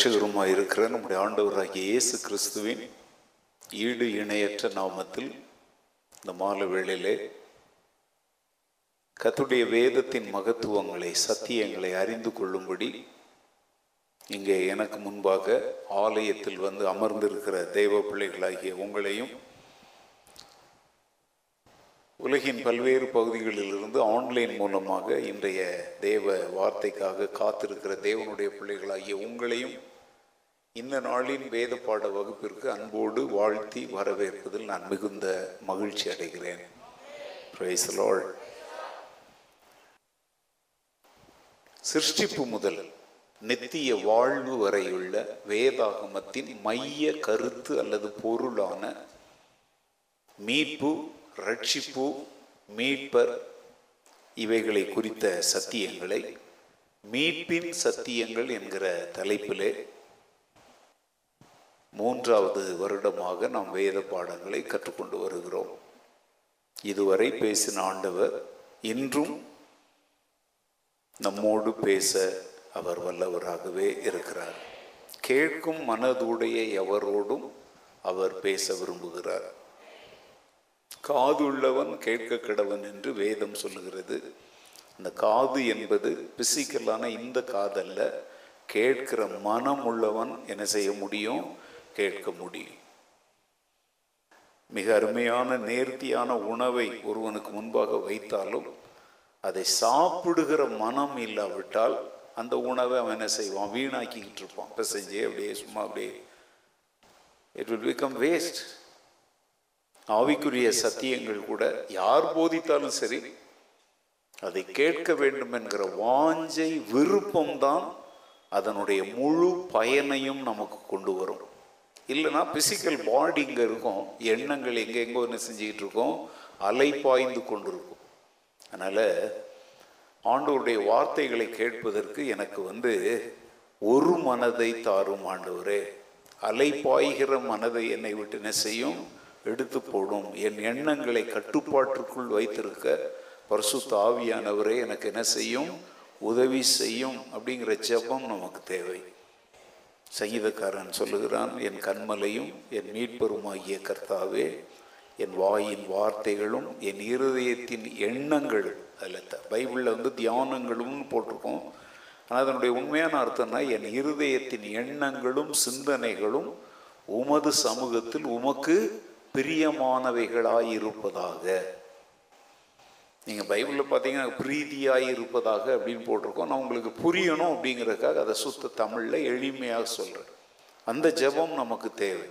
இரட்சகருமாய் இருக்கிற நம்முடைய ஆண்டவராகிய இயேசு கிறிஸ்துவின் ஈடு இணையற்ற நாமத்தில் இந்த மாலை வேளையிலே கத்துடைய வேதத்தின் மகத்துவங்களை சத்தியங்களை அறிந்து கொள்ளும்படி இங்கே எனக்கு முன்பாக ஆலயத்தில் வந்து அமர்ந்திருக்கிற தெய்வ பிள்ளைகளாகிய உங்களையும் உலகின் பல்வேறு பகுதிகளிலிருந்து ஆன்லைன் மூலமாக இன்றைய தேவ வார்த்தைக்காக காத்திருக்கிற தேவனுடைய பிள்ளைகளாகிய உங்களையும் இந்த நாளின் வேத பாட வகுப்பிற்கு அன்போடு வாழ்த்தி வரவேற்பதில் நான் மிகுந்த மகிழ்ச்சி அடைகிறேன். சிருஷ்டிப்பு முதல் நித்திய வாழ்வு வரையுள்ள வேதாகமத்தின் மைய கருத்து அல்லது பொருளான மீட்பு ரட்சிப்பு மீட்பர் இவைகளை குறித்த சத்தியங்களை மீட்பின் சத்தியங்கள் என்கிற தலைப்பிலே மூன்றாவது வருடமாக நாம் வேத பாடங்களை கற்றுக்கொண்டு வருகிறோம். இதுவரை பேசின ஆண்டவர் இன்றும் நம்மோடு பேச அவர் வல்லவராகவே இருக்கிறார். கேட்கும் மனதுடைய எவரோடும் அவர் பேச விரும்புகிறார். காதுள்ளவன் கேட்க கடவன் என்று வேதம் சொல்லுகிறது. அந்த காது என்பது பிசிக்கலான இந்த காதல்ல கேட்கிற மனம் உள்ளவன் என்ன செய்ய முடியும்? கேட்க முடியும். மிக அருமையான நேர்த்தியான உணவை ஒருவனுக்கு முன்பாக வைத்தாலும் அதை சாப்பிடுகிற மனம் இல்லாவிட்டால் அந்த உணவை அவன் என்ன செய்வான்? வீணாக்கிக்கிட்டு இருப்பான். பிசைஞ்சே அப்படியே சும்மா அப்படியே. இட் வில் பிகம் வேஸ்ட் ஆவிக்குரிய சத்தியங்கள் கூட யார் போதித்தாலும் சரி அதை கேட்க வேண்டும் என்கிற வாஞ்சை விருப்பம்தான் அதனுடைய முழு பயனையும் நமக்கு கொண்டு வரும். இல்லைன்னா பிசிக்கல் பாடி இங்கே இருக்கும் எண்ணங்கள் எங்கே எங்கோ என்ன செஞ்சுக்கிட்டு இருக்கோம் அலை பாய்ந்து கொண்டிருக்கும். அதனால் ஆண்டவருடைய வார்த்தைகளை கேட்பதற்கு எனக்கு வந்து ஒரு மனதை தாரும் ஆண்டவரே. அலை பாய்கிற மனதை என்னை விட்டு என்ன செய்யும் எடுத்து போடும். என் எண்ணங்களை கட்டுப்பாட்டுக்குள் வைத்திருக்க பரிசுத்த ஆவியானவரே எனக்கு என்ன செய்யும்? உதவி செய்யும் அப்படிங்கிற ஜெபம் நமக்கு தேவை. சங்கீதக்காரன் சொல்லுகிறான் என் கண்மலையும் என் மீட்பெருமாகிய கர்த்தாவே என் வாயின் வார்த்தைகளும் என் இருதயத்தின் எண்ணங்கள் அதில் த- பைபிளில் வந்து தியானங்களும் போட்டிருக்கோம். ஆனால் அதனுடைய உண்மையான அர்த்தம்னா என் இருதயத்தின் எண்ணங்களும் சிந்தனைகளும் உமது சமூகத்தில் உமக்கு பிரியமானவைகளாய் இருப்பதாக நீங்கள் பைபிளில் பார்த்தீங்கன்னா பிரீதியாக இருப்பதாக அப்படின்னு போட்டிருக்கோம். நான் உங்களுக்கு புரியணும் அப்படிங்கிறதுக்காக அதை சுத்த தமிழில் எளிமையாக சொல்கிறேன் அந்த ஜெபம் நமக்கு தேவை.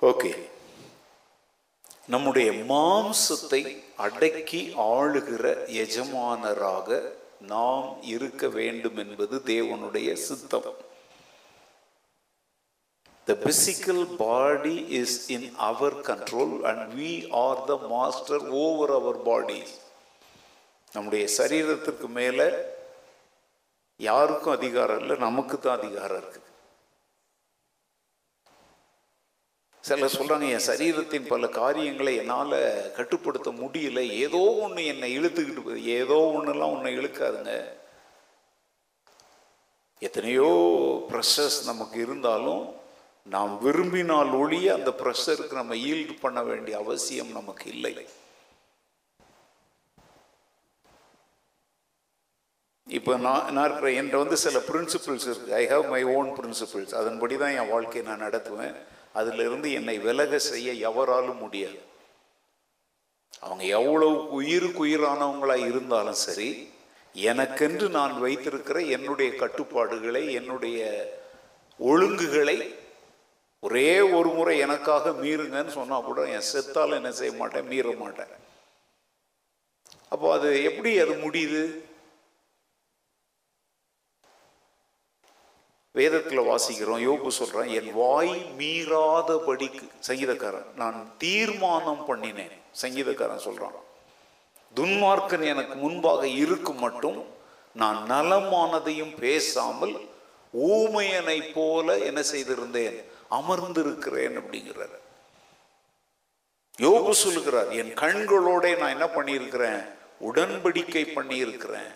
ஓகே. நம்முடைய மாம்சத்தை அடக்கி ஆளுகிற எஜமானராக நாம் இருக்க வேண்டும் என்பது தேவனுடைய சித்தம். The physical body is in our control and we are the master over our bodies. நம்முடைய சரீரத்திற்கு மேலே யாருக்கும் அதிகாரம் இல்லை நமக்கு தான் அதிகாரம் இருக்கு. சிலர் சொல்றாங்க என் சரீரத்தின் பல காரியங்களை என்னால் கட்டுப்படுத்த முடியல. ஏதோ ஒன்று என்னை இழுத்துக்கிட்டு ஏதோ ஒன்றுலாம் உன்னை இழுக்காதுங்க. எத்தனையோ ப்ரெஷர்ஸ் நமக்கு இருந்தாலும் நாம் விரும்பினால் ஒழிய அந்த ப்ரெஷருக்கு நம்ம ஈல்டு பண்ண வேண்டிய அவசியம் நமக்கு இல்லை. இப்போ நான் நான் இருக்கிற என்கிட்ட வந்து சில பிரின்சிபிள்ஸ் இருக்குது I have my own principles அதன்படி தான் என் வாழ்க்கையை நான் நடத்துவேன். அதிலிருந்து என்னை விலக செய்ய எவராலும் முடியாது. அவங்க எவ்வளவு உயிருக்குயிரானவங்களாக இருந்தாலும் சரி எனக்கென்று நான் வைத்திருக்கிற என்னுடைய கட்டுப்பாடுகளை என்னுடைய ஒழுங்குகளை ஒரே ஒரு முறை எனக்காக மீறுங்கன்னு சொன்னால் கூட என் செத்தால் என்ன செய்ய மாட்டேன் மீற மாட்டேன். அப்போ அது எப்படி அது முடியுது? வேதத்தில் வாசிக்கிறோம் யோபு சொல்கிறேன் என் வாய் மீறாதபடிக்கு சங்கீதக்காரன் நான் தீர்மானம் பண்ணினேன் சங்கீதக்காரன் சொல்கிறான் துன்மார்க்கன் எனக்கு முன்பாக இருக்கும் மட்டும் நான் நலமானதையும் பேசாமல் ஊமையனை போல என்ன செய்திருந்தேன்? அமர்ந்திருக்கிறேன் அப்படிங்கிறார். யோபு சொல்லுகிறார் என் கண்களோட நான் என்ன பண்ணியிருக்கிறேன்? உடன்படிக்கை பண்ணியிருக்கிறேன்.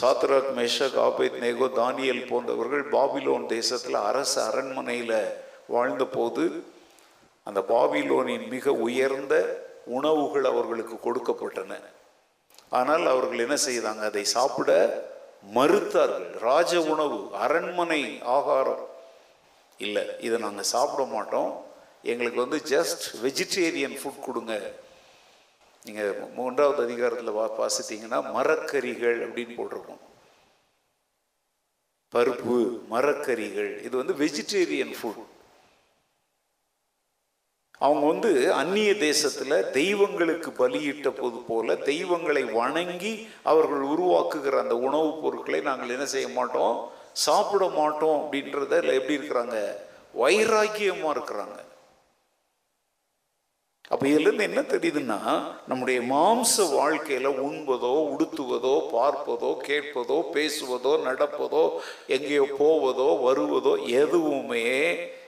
Shadrach Meshach Abednego Daniel போன்றவர்கள் பாபிலோன் தேசத்தில் அரசு அரண்மனையில் வாழ்ந்தபோது அந்த பாபிலோனின் மிக உயர்ந்த உணவுகள் அவர்களுக்கு கொடுக்கப்பட்டன. ஆனால் அவர்கள் என்ன செய்தாங்க? அதை சாப்பிட மறுத்தார்கள். ராஜ உணவு அரண்மனை ஆகாரம். இல்லை இதை நாங்கள் சாப்பிட மாட்டோம். எங்களுக்கு வந்து ஜஸ்ட் வெஜிடேரியன் ஃபுட் கொடுங்க. நீங்கள் மூன்றாவது அதிகாரத்தில் வா வாசித்தீங்கன்னா மரக்கறிகள் அப்படின்னு போட்டிருக்கோம். பருப்பு மரக்கறிகள். இது வந்து வெஜிடேரியன் ஃபுட் அவங்க வந்து அந்நிய தேசத்தில் தெய்வங்களுக்கு பலியிட்ட போது போல தெய்வங்களை வணங்கி அவர்கள் உருவாக்குகிற அந்த உணவுப் பொருட்களை நாங்கள் என்ன செய்ய மாட்டோம்? சாப்பிட மாட்டோம் அப்படின்றத எப்படி இருக்கிறாங்க? வைராக்கியமாக இருக்கிறாங்க. அப்போ இதுலேருந்து என்ன தெரியுதுன்னா நம்முடைய மாம்ச வாழ்க்கையில் உண்பதோ உடுத்துவதோ பார்ப்பதோ கேட்பதோ பேசுவதோ நடப்பதோ எங்கேயோ போவதோ வருவதோ எதுவுமே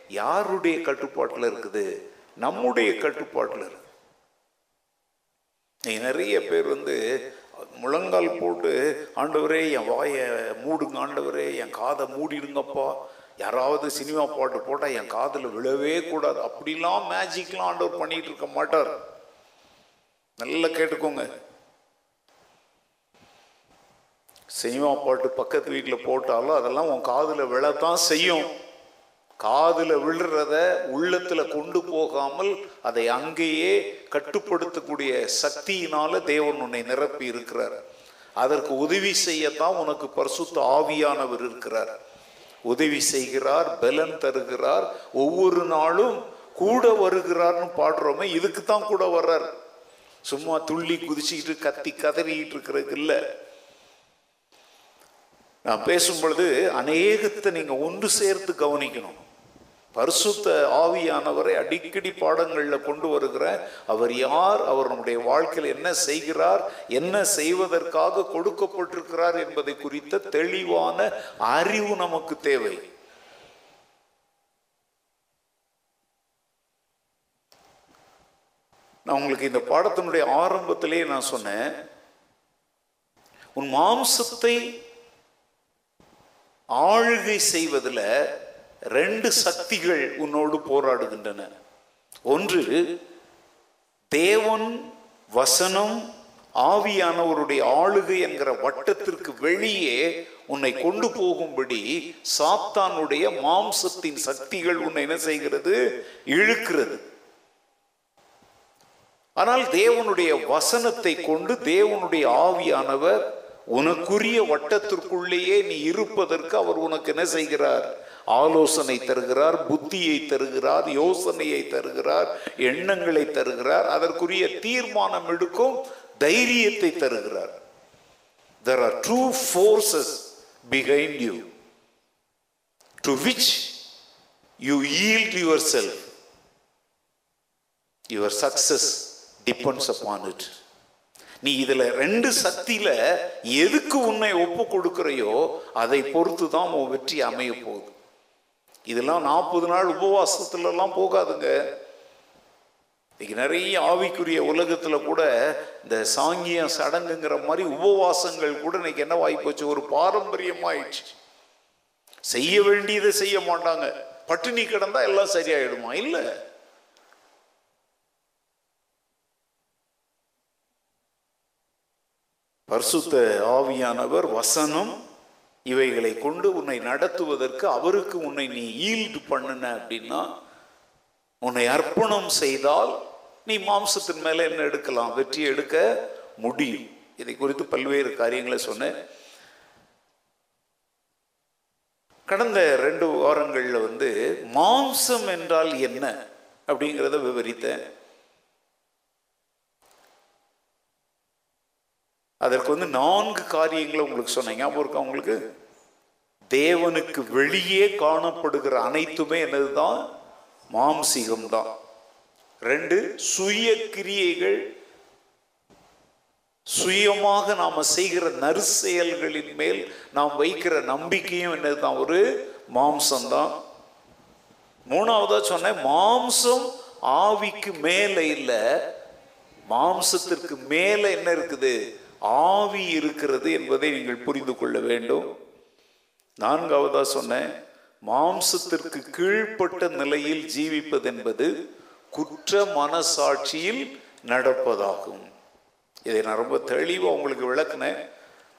யாருடைய கட்டுப்பாட்டில் இருக்குது? நம்முடைய கட்டுப்பாட்டில் இருக்கு. நீ நிறைய பேர் வந்து முழங்கால் போட்டு ஆண்டவரே என் வாயை மூடுங்க ஆண்டவரே என் காதை மூடிடுங்கப்பா யாராவது சினிமா பாட்டு போட்டால் என் காதில் விழவே கூடாது. அப்படிலாம் மேஜிக்லாம் ஆண்டவர் பண்ணிட்டு இருக்க மாட்டார். நல்லா கேட்டுக்கோங்க. சினிமா பாட்டு பக்கத்து வீட்டில் போட்டாலும் அதெல்லாம் உன் காதில் விழத்தான் செய்யும். காதில் விழுறத உள்ளத்தில் கொண்டு போகாமல் அதை அங்கேயே கட்டுப்படுத்தக்கூடிய சக்தியினால தேவன் உன்னை நிரப்பி இருக்கிறார். அதற்கு உதவி செய்யத்தான் உனக்கு பரிசுத்த ஆவியானவர் இருக்கிறார். உதவி செய்கிறார் பலன் தருகிறார். ஒவ்வொரு நாளும் கூட வருகிறார்னு பாடுறோமே இதுக்கு தான் கூட வர்றார். சும்மா துள்ளி குதிச்சுக்கிட்டு கத்தி கதறிக்கிட்டு இருக்கிறதுக்கு இல்லை. நான் பேசும் பொழுது அநேகத்தை நீங்கள் ஒன்று சேர்த்து கவனிக்கணும். பரிசுத்த ஆவியானவரை அடிக்கடி பாடங்களில் கொண்டு வருகிற அவர் யார்? அவர் நம்முடைய வாழ்க்கையில் என்ன செய்கிறார்? என்ன செய்வதற்காக கொடுக்கப்பட்டிருக்கிறார் என்பதை குறித்த தெளிவான அறிவு நமக்கு தேவை. நான் உங்களுக்கு இந்த பாடத்தினுடைய ஆரம்பத்திலேயே நான் சொன்னேன் உன் மாம்சத்தை ஆளுகை செய்வதில் ரெண்டு சக்திகள் உன்னோடு போராடுகின்றன. ஒன்று தேவன் வசனம் ஆவியானவருடைய ஆளுகை என்கிற வட்டத்திற்கு வெளியே உன்னை கொண்டு போகும்படி சாத்தானுடைய மாம்சத்தின் சக்திகள் உன்னை என்ன செய்கிறது? இழுக்கிறது. ஆனால் தேவனுடைய வசனத்தை கொண்டு தேவனுடைய ஆவியானவர் உனக்குரிய வட்டத்திற்குள்ளேயே நீ இருப்பதற்கு அவர் உனக்கு என்ன செய்கிறார்? ஆலோசனை தருகிறார் புத்தியை தருகிறார் யோசனையை தருகிறார் எண்ணங்களை தருகிறார் அதற்குரிய தீர்மானம் எடுக்கும் தைரியத்தை தருகிறார். There are forces behind you to which you yield yourself your success depends upon it நீ இதில் ரெண்டு சக்தியில் எதுக்கு உன்னை ஒப்பு கொடுக்குறையோ அதை பொறுத்து தான் உன் வெற்றி அமைய போகுது. இதெல்லாம் நாற்பது நாள் உபவாசத்துலலாம் போகாதுங்க. இன்னைக்கு நிறைய ஆவிக்குரிய உலகத்தில் கூட இந்த சாங்கியம் சடங்குங்கிற மாதிரி உபவாசங்கள் கூட இன்னைக்கு என்ன வாய்ப்போச்சு ஒரு பாரம்பரியமாயிடுச்சு. செய்ய வேண்டியதை செய்ய மாட்டாங்க. பட்டினி கிடந்தா எல்லாம் சரியாயிடுமா? இல்லை. பரிசுத்த ஆவியானவர் வசனம் இவைகளை கொண்டு உன்னை நடத்துவதற்கு அவருக்கு உன்னை நீ ஈல்டு பண்ணுன அப்படின்னா உன்னை அர்ப்பணம் செய்தால் நீ மாம்சத்தின் மேல என்ன எடுக்கலாம்? வெற்றி எடுக்க முடியும். இதை குறித்து பல்வேறு காரியங்களை சொன்னேன். கடந்த ரெண்டு வாரங்களில் வந்து மாம்சம் என்றால் என்ன அப்படிங்கிறத விவரித்தேன். அதற்கு வந்து நான்கு காரியங்களை உங்களுக்கு சொன்னேன். ஞாபகம் இருக்கா உங்களுக்கு? தேவனுக்கு வெளியே காணப்படுகிற அனைத்துமே என்னதுதான்? மாம்சீகம் தான் ரெண்டு சுய கிரியைகள் சுயமாக நாம் செய்கிற நற்செயல்களின் மேல் நாம் வைக்கிற நம்பிக்கையும் என்னதுதான்? ஒரு மாம்சம்தான். மூணாவதா சொன்னேன் மாம்சம் ஆவிக்கு மேலே இல்லை. மாம்சத்திற்கு மேலே என்ன இருக்குது? ஆவி இருக்கிறது என்பதை நீங்கள் புரிந்து கொள்ள வேண்டும். நான்காவதா சொன்னேன் மாம்சத்திற்கு கீழ்ப்பட்ட நிலையில் ஜீவிப்பது என்பது குற்ற மனசாட்சியில் நடப்பதாகும். இதை நான் ரொம்ப தெளிவாக உங்களுக்கு விளக்குனேன்.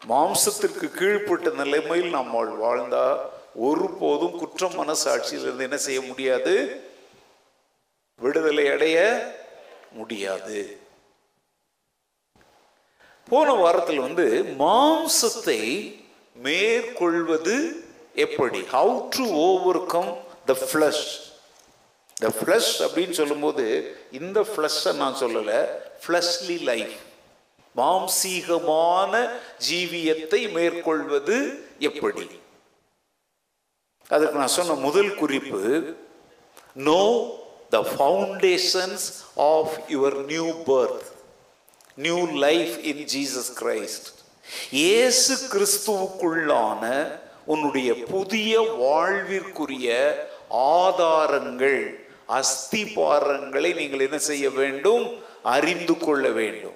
மாம்சத்திற்கு கீழ்ப்பட்ட நிலைமையில் நாம் வாழ்ந்தா ஒருபோதும் குற்றம் மனசாட்சியிலிருந்து என்ன செய்ய முடியாது? விடுதலை அடைய முடியாது. போன வாரத்தில் வந்து மாம்சத்தை மேற்கொள்வது எப்படி? How to overcome the flesh the flesh அப்படின்னு சொல்லும்போது இந்த ஃப்ளஷை நான் சொல்லலை ஃப்ளஷ்லி லைஃப் மாம்சீகமான ஜீவியத்தை மேற்கொள்வது எப்படி? அதுக்கு நான் சொன்ன முதல் குறிப்பு know the foundations of your new birth new life in Jesus Christ இயேசு கிறிஸ்துவுக்குள்ளான உன்னுடைய புதிய வாழ்விற்குரிய ஆதாரங்கள் அஸ்திபாரங்களை நீங்கள் என்ன செய்ய வேண்டும்? அறிந்து கொள்ள வேண்டும்.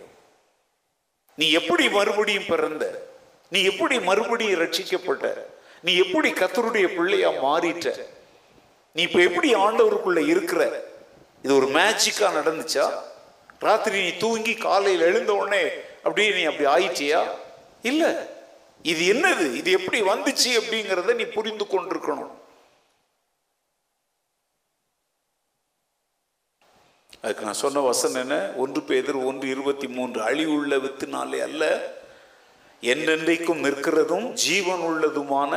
நீ எப்படி மறுபடியும் பிறந்த? நீ எப்படி மறுபடியும் ரட்சிக்கப்பட்ட நீ எப்படி கத்தருடைய பிள்ளையா மாறிட்ட? நீ இப்ப எப்படி ஆண்டவருக்குள்ள இருக்கிற? இது ஒரு மேஜிக்கா நடந்துச்சா? ராத்திரி நீ தூங்கி காலையில் எழுந்த உடனே அப்படியே நீ அப்படி ஆயிட்டியா? இல்லை. இது என்னது? இது எப்படி வந்துச்சு அப்படிங்கிறத நீ புரிந்து கொண்டிருக்கணும். அதுக்கு நான் சொன்ன வசனம் என்ன? ஒன்று பேதர் ஒன்று இருபத்தி மூன்று. அழிவுள்ள வித்துனாலே அல்ல என்றென்றைக்கும் நிற்கிறதும் ஜீவன் உள்ளதுமான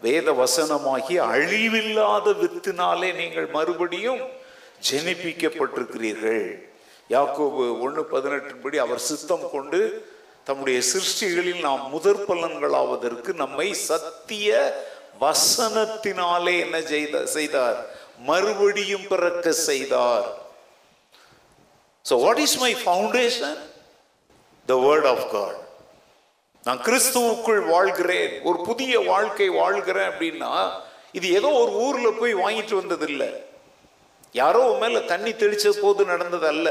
வேத வசனமாகி அழிவில்லாத வித்தினாலே நீங்கள் மறுபடியும் ஜெனிப்பிக்கப்பட்டிருக்கிறீர்கள். யாக்கோபு ஒன்று பதினெட்டின்படி அவர் சித்தம் கொண்டு தம்முடைய சிருஷ்டிகளில் நாம் முதற் பலன்களாவதற்கு நம்மை சத்திய வசனத்தினாலே என்ன செய்த செய்தார். மறுபடியும் பிறக்க செய்தார். So what is my foundation the word of God நான் கிறிஸ்துவுக்குள் வாழ்கிறேன். ஒரு புதிய வாழ்க்கை வாழ்கிறேன் அப்படின்னா இது ஏதோ ஒரு ஊரில் போய் வாங்கிட்டு வந்தது இல்லை யாரோ மேலே தண்ணி தெளிச்ச போது நடந்தது அல்ல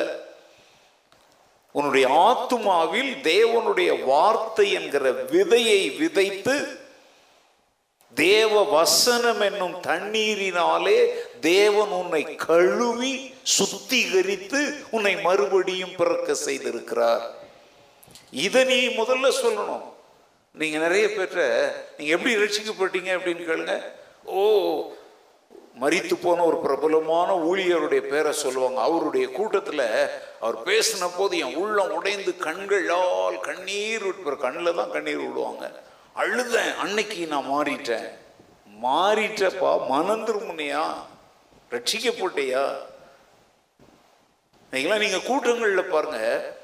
உன்னுடைய ஆத்துமாவில் தேவனுடைய வார்த்தை என்கிற விதையை விதைத்து தேவ வசனம் என்னும் தண்ணீரினாலே தேவன் உன்னை கழுவி சுத்திகரித்து உன்னை மறுபடியும் பிறக்க செய்திருக்கிறார். இதை நீ முதல்ல சொல்லணும். நீங்க நிறைய பேர்ட்ட நீங்க எப்படி ரட்சிக்கப்பட்டீங்க? அப்படின்னு கேளுங்க. ஓ மறித்து போன ஒரு பிரபலமான ஊழியருடைய பேரை சொல்லுவாங்க. அவருடைய கூட்டத்தில் அவர் பேசின போது என் உள்ளம் உடைந்து கண்களால் கண்ணீர் விட்டு கண்ணில் தான் கண்ணீர் விடுவாங்க அழுதேன். அன்னைக்கு நான் மாறிட்டேன். மாறிட்டப்பா. மனம் திரும்பினியா? ரட்சிக்கப்பட்டியா? நீங்களா கூட்டங்களில் பாருங்கள்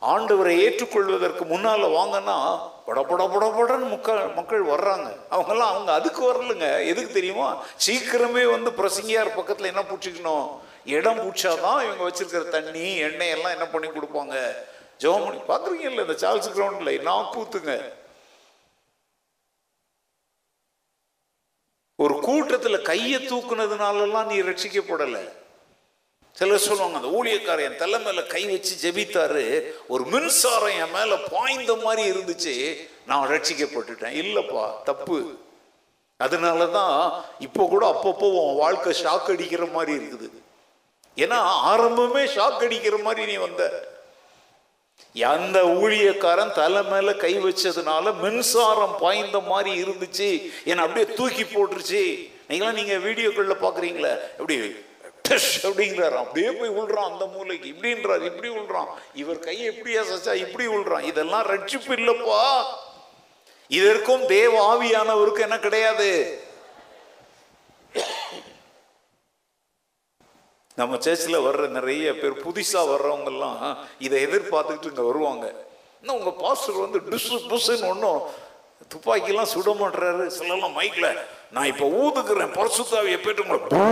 ஆண்டவரை ஏற்றுக்கொள்வதற்கு முன்னால வாங்கன்னா பட பட பட படன்னு மக்கள் மக்கள் வர்றாங்க. அவங்கெல்லாம் அவங்க அதுக்கு வரலுங்க. எதுக்கு தெரியுமா? சீக்கிரமே வந்து பிரசங்கியார் பக்கத்தில் என்ன பூச்சிக்கணும்? இடம் பூச்சாதான் இவங்க வச்சிருக்கிற தண்ணி எண்ணெய் எல்லாம் என்ன பண்ணி கொடுப்பாங்க? ஜெபம் பண்ணி பார்க்குறீங்கல்ல இந்த சார்ல்ஸ் கிரவுண்டில் நான் கூத்துங்க? ஒரு கூட்டத்தில் கையை தூக்குனதுனாலலாம் நீ ரட்சிக்கப்படலை. சிலர் சொல்லுவாங்க அந்த ஊழியக்காரர் என் தலை மேல கை வச்சு ஜெபித்தாரு ஒரு மின்சாரம் என் மேல பாய்ந்த மாதிரி இருந்துச்சு நான் ரட்சிக்கப்பட்டுட்டேன். இல்லப்பா தப்பு. அதனால தான் இப்போ கூட அப்பப்போ உன் வாழ்க்கை ஷாக் அடிக்கிற மாதிரி இருக்குது. ஏன்னா ஆரம்பமே ஷாக் அடிக்கிற மாதிரி நீ வந்த. அந்த ஊழியக்காரன் தலை மேல கை வச்சதுனால மின்சாரம் பாய்ந்த மாதிரி இருந்துச்சு. என்னை அப்படியே தூக்கி போட்டுருச்சு. நீங்களாம் நீங்க வீடியோக்குள்ள பாக்குறீங்களே எப்படி டஷ் அப்படிங்கிறார். அப்படியே போய் விழுறான் அந்த மூலைக்கு. இப்படின்றார் இப்படி விழுறான் இவர் கையை எப்படி அசைச்சா இப்படி விழுறான் இதெல்லாம் ரட்சிப்பு இல்லைப்பா. இதற்கும் தேவ ஆவியானவருக்கு என்ன கிடையாது? நம்ம சர்ச்சில் வர்ற நிறைய பேர் புதுசாக வர்றவங்கெல்லாம் இதை எதிர்பார்த்துக்கிட்டு இங்கே வருவாங்க. இன்னும் உங்கள் பாஸ்டர் வந்து டுசு புஷ்ஷுன்னு ஒன்றும் துப்பாக்கிலாம் சுட மாட்டுறாரு சொல்லலாம் மைக்கில் நான் இப்போ ஊதுக்கிறேன் பரசுத்தாவியை போயிட்டு பூ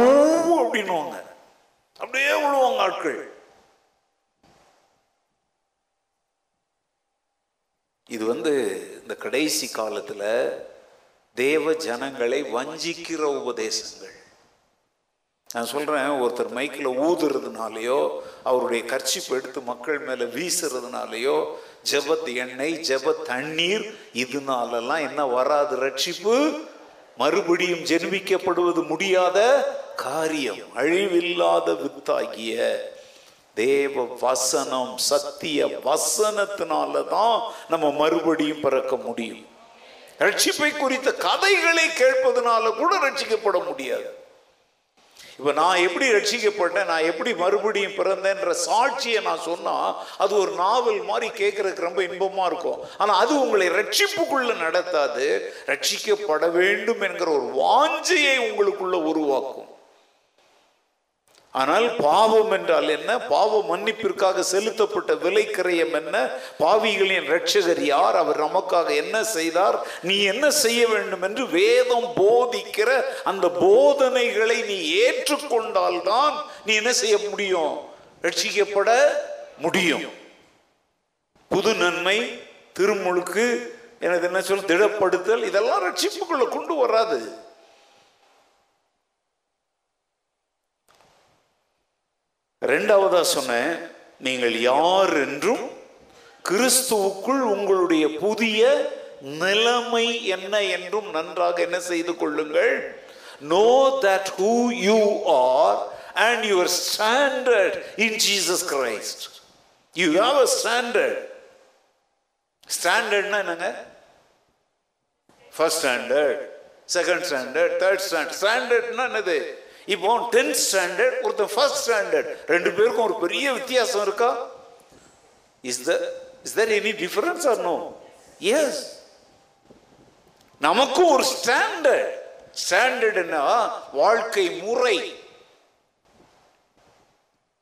அப்படின்னுவாங்க. அப்படியே விழுவாங்க ஆட்கள். இது வந்து இந்த கடைசி காலத்தில் தேவ ஜனங்களை வஞ்சிக்கிற உபதேசங்கள். நான் சொல்கிறேன் ஒருத்தர் மைக்கில் ஊதுறதுனாலையோ அவருடைய கர்ச்சிப்பு எடுத்து மக்கள் மேலே வீசுறதுனாலையோ ஜெபத் எண்ணெய் ஜெப தண்ணீர் இதனாலெல்லாம் என்ன வராது ரட்சிப்பு மறுபடியும் ஜென்மிக்கப்படுவது முடியாத காரியம் அழிவில்லாத வித்தாகிய தேவ வசனம் சத்திய வசனத்தினால தான் நம்ம மறுபடியும் பிறக்க முடியும். ரட்சிப்பை குறித்த கதைகளை கேட்பதனால கூட ரட்சிக்கப்பட முடியாது. இப்போ நான் எப்படி ரட்சிக்கப்பட்டேன் நான் எப்படி மறுபடியும் பிறந்தேன்ற சாட்சியை நான் சொன்னால் அது ஒரு நாவல் மாதிரி கேட்குறதுக்கு ரொம்ப இன்பமாக இருக்கும். ஆனால் அது உங்களை ரட்சிப்புக்குள்ளே நடத்தாது ரட்சிக்கப்பட வேண்டும் என்கிற ஒரு வாஞ்சையை உங்களுக்குள்ள உருவாக்கும். ஆனால் பாவம் என்றால் என்ன? பாவ மன்னிப்பிற்காக செலுத்தப்பட்ட விலை கிரயம் என்ன? பாவிகளின் ரட்சகர் யார்? அவர் நமக்காக என்ன செய்தார்? நீ என்ன செய்ய வேண்டும் என்று வேதம் போதிக்கிற அந்த போதனைகளை நீ ஏற்றுக்கொண்டால்தான் நீ என்ன செய்ய முடியும்? ரட்சிக்கப்பட முடியும். புது நன்மை திருமுழுக்கு எனக்கு என்ன சொல் திடப்படுத்தல் இதெல்லாம் ரட்சிப்புக்குள்ள கொண்டு வராது. ரெண்டாவதாக சொன்னேன் நீங்கள் யார் என்றும் கிறிஸ்துவுக்குள் உங்களுடைய புதிய நிலைமை என்ன என்றும் நன்றாக என்ன செய்து கொள்ளுங்கள். Know that who you are and your standard in Jesus Christ you have a standard ஸ்டாண்டர்ட்னா என்னங்க? First standard second standard third standard ஸ்டாண்டர்ட்னா என்னது? இப்போ டென்த் ஸ்டாண்டர்ட் ஒருத்தன் ஃபர்ஸ்ட் ஸ்டாண்டர்ட் ரெண்டு பேருக்கும் ஒரு பெரிய வித்தியாசம் இருக்கா? Is the is there any difference or no yes நமக்கும் ஒரு ஸ்டாண்டர்ட் ஸ்டாண்டர்ட்னா வாழ்க்கை முறை.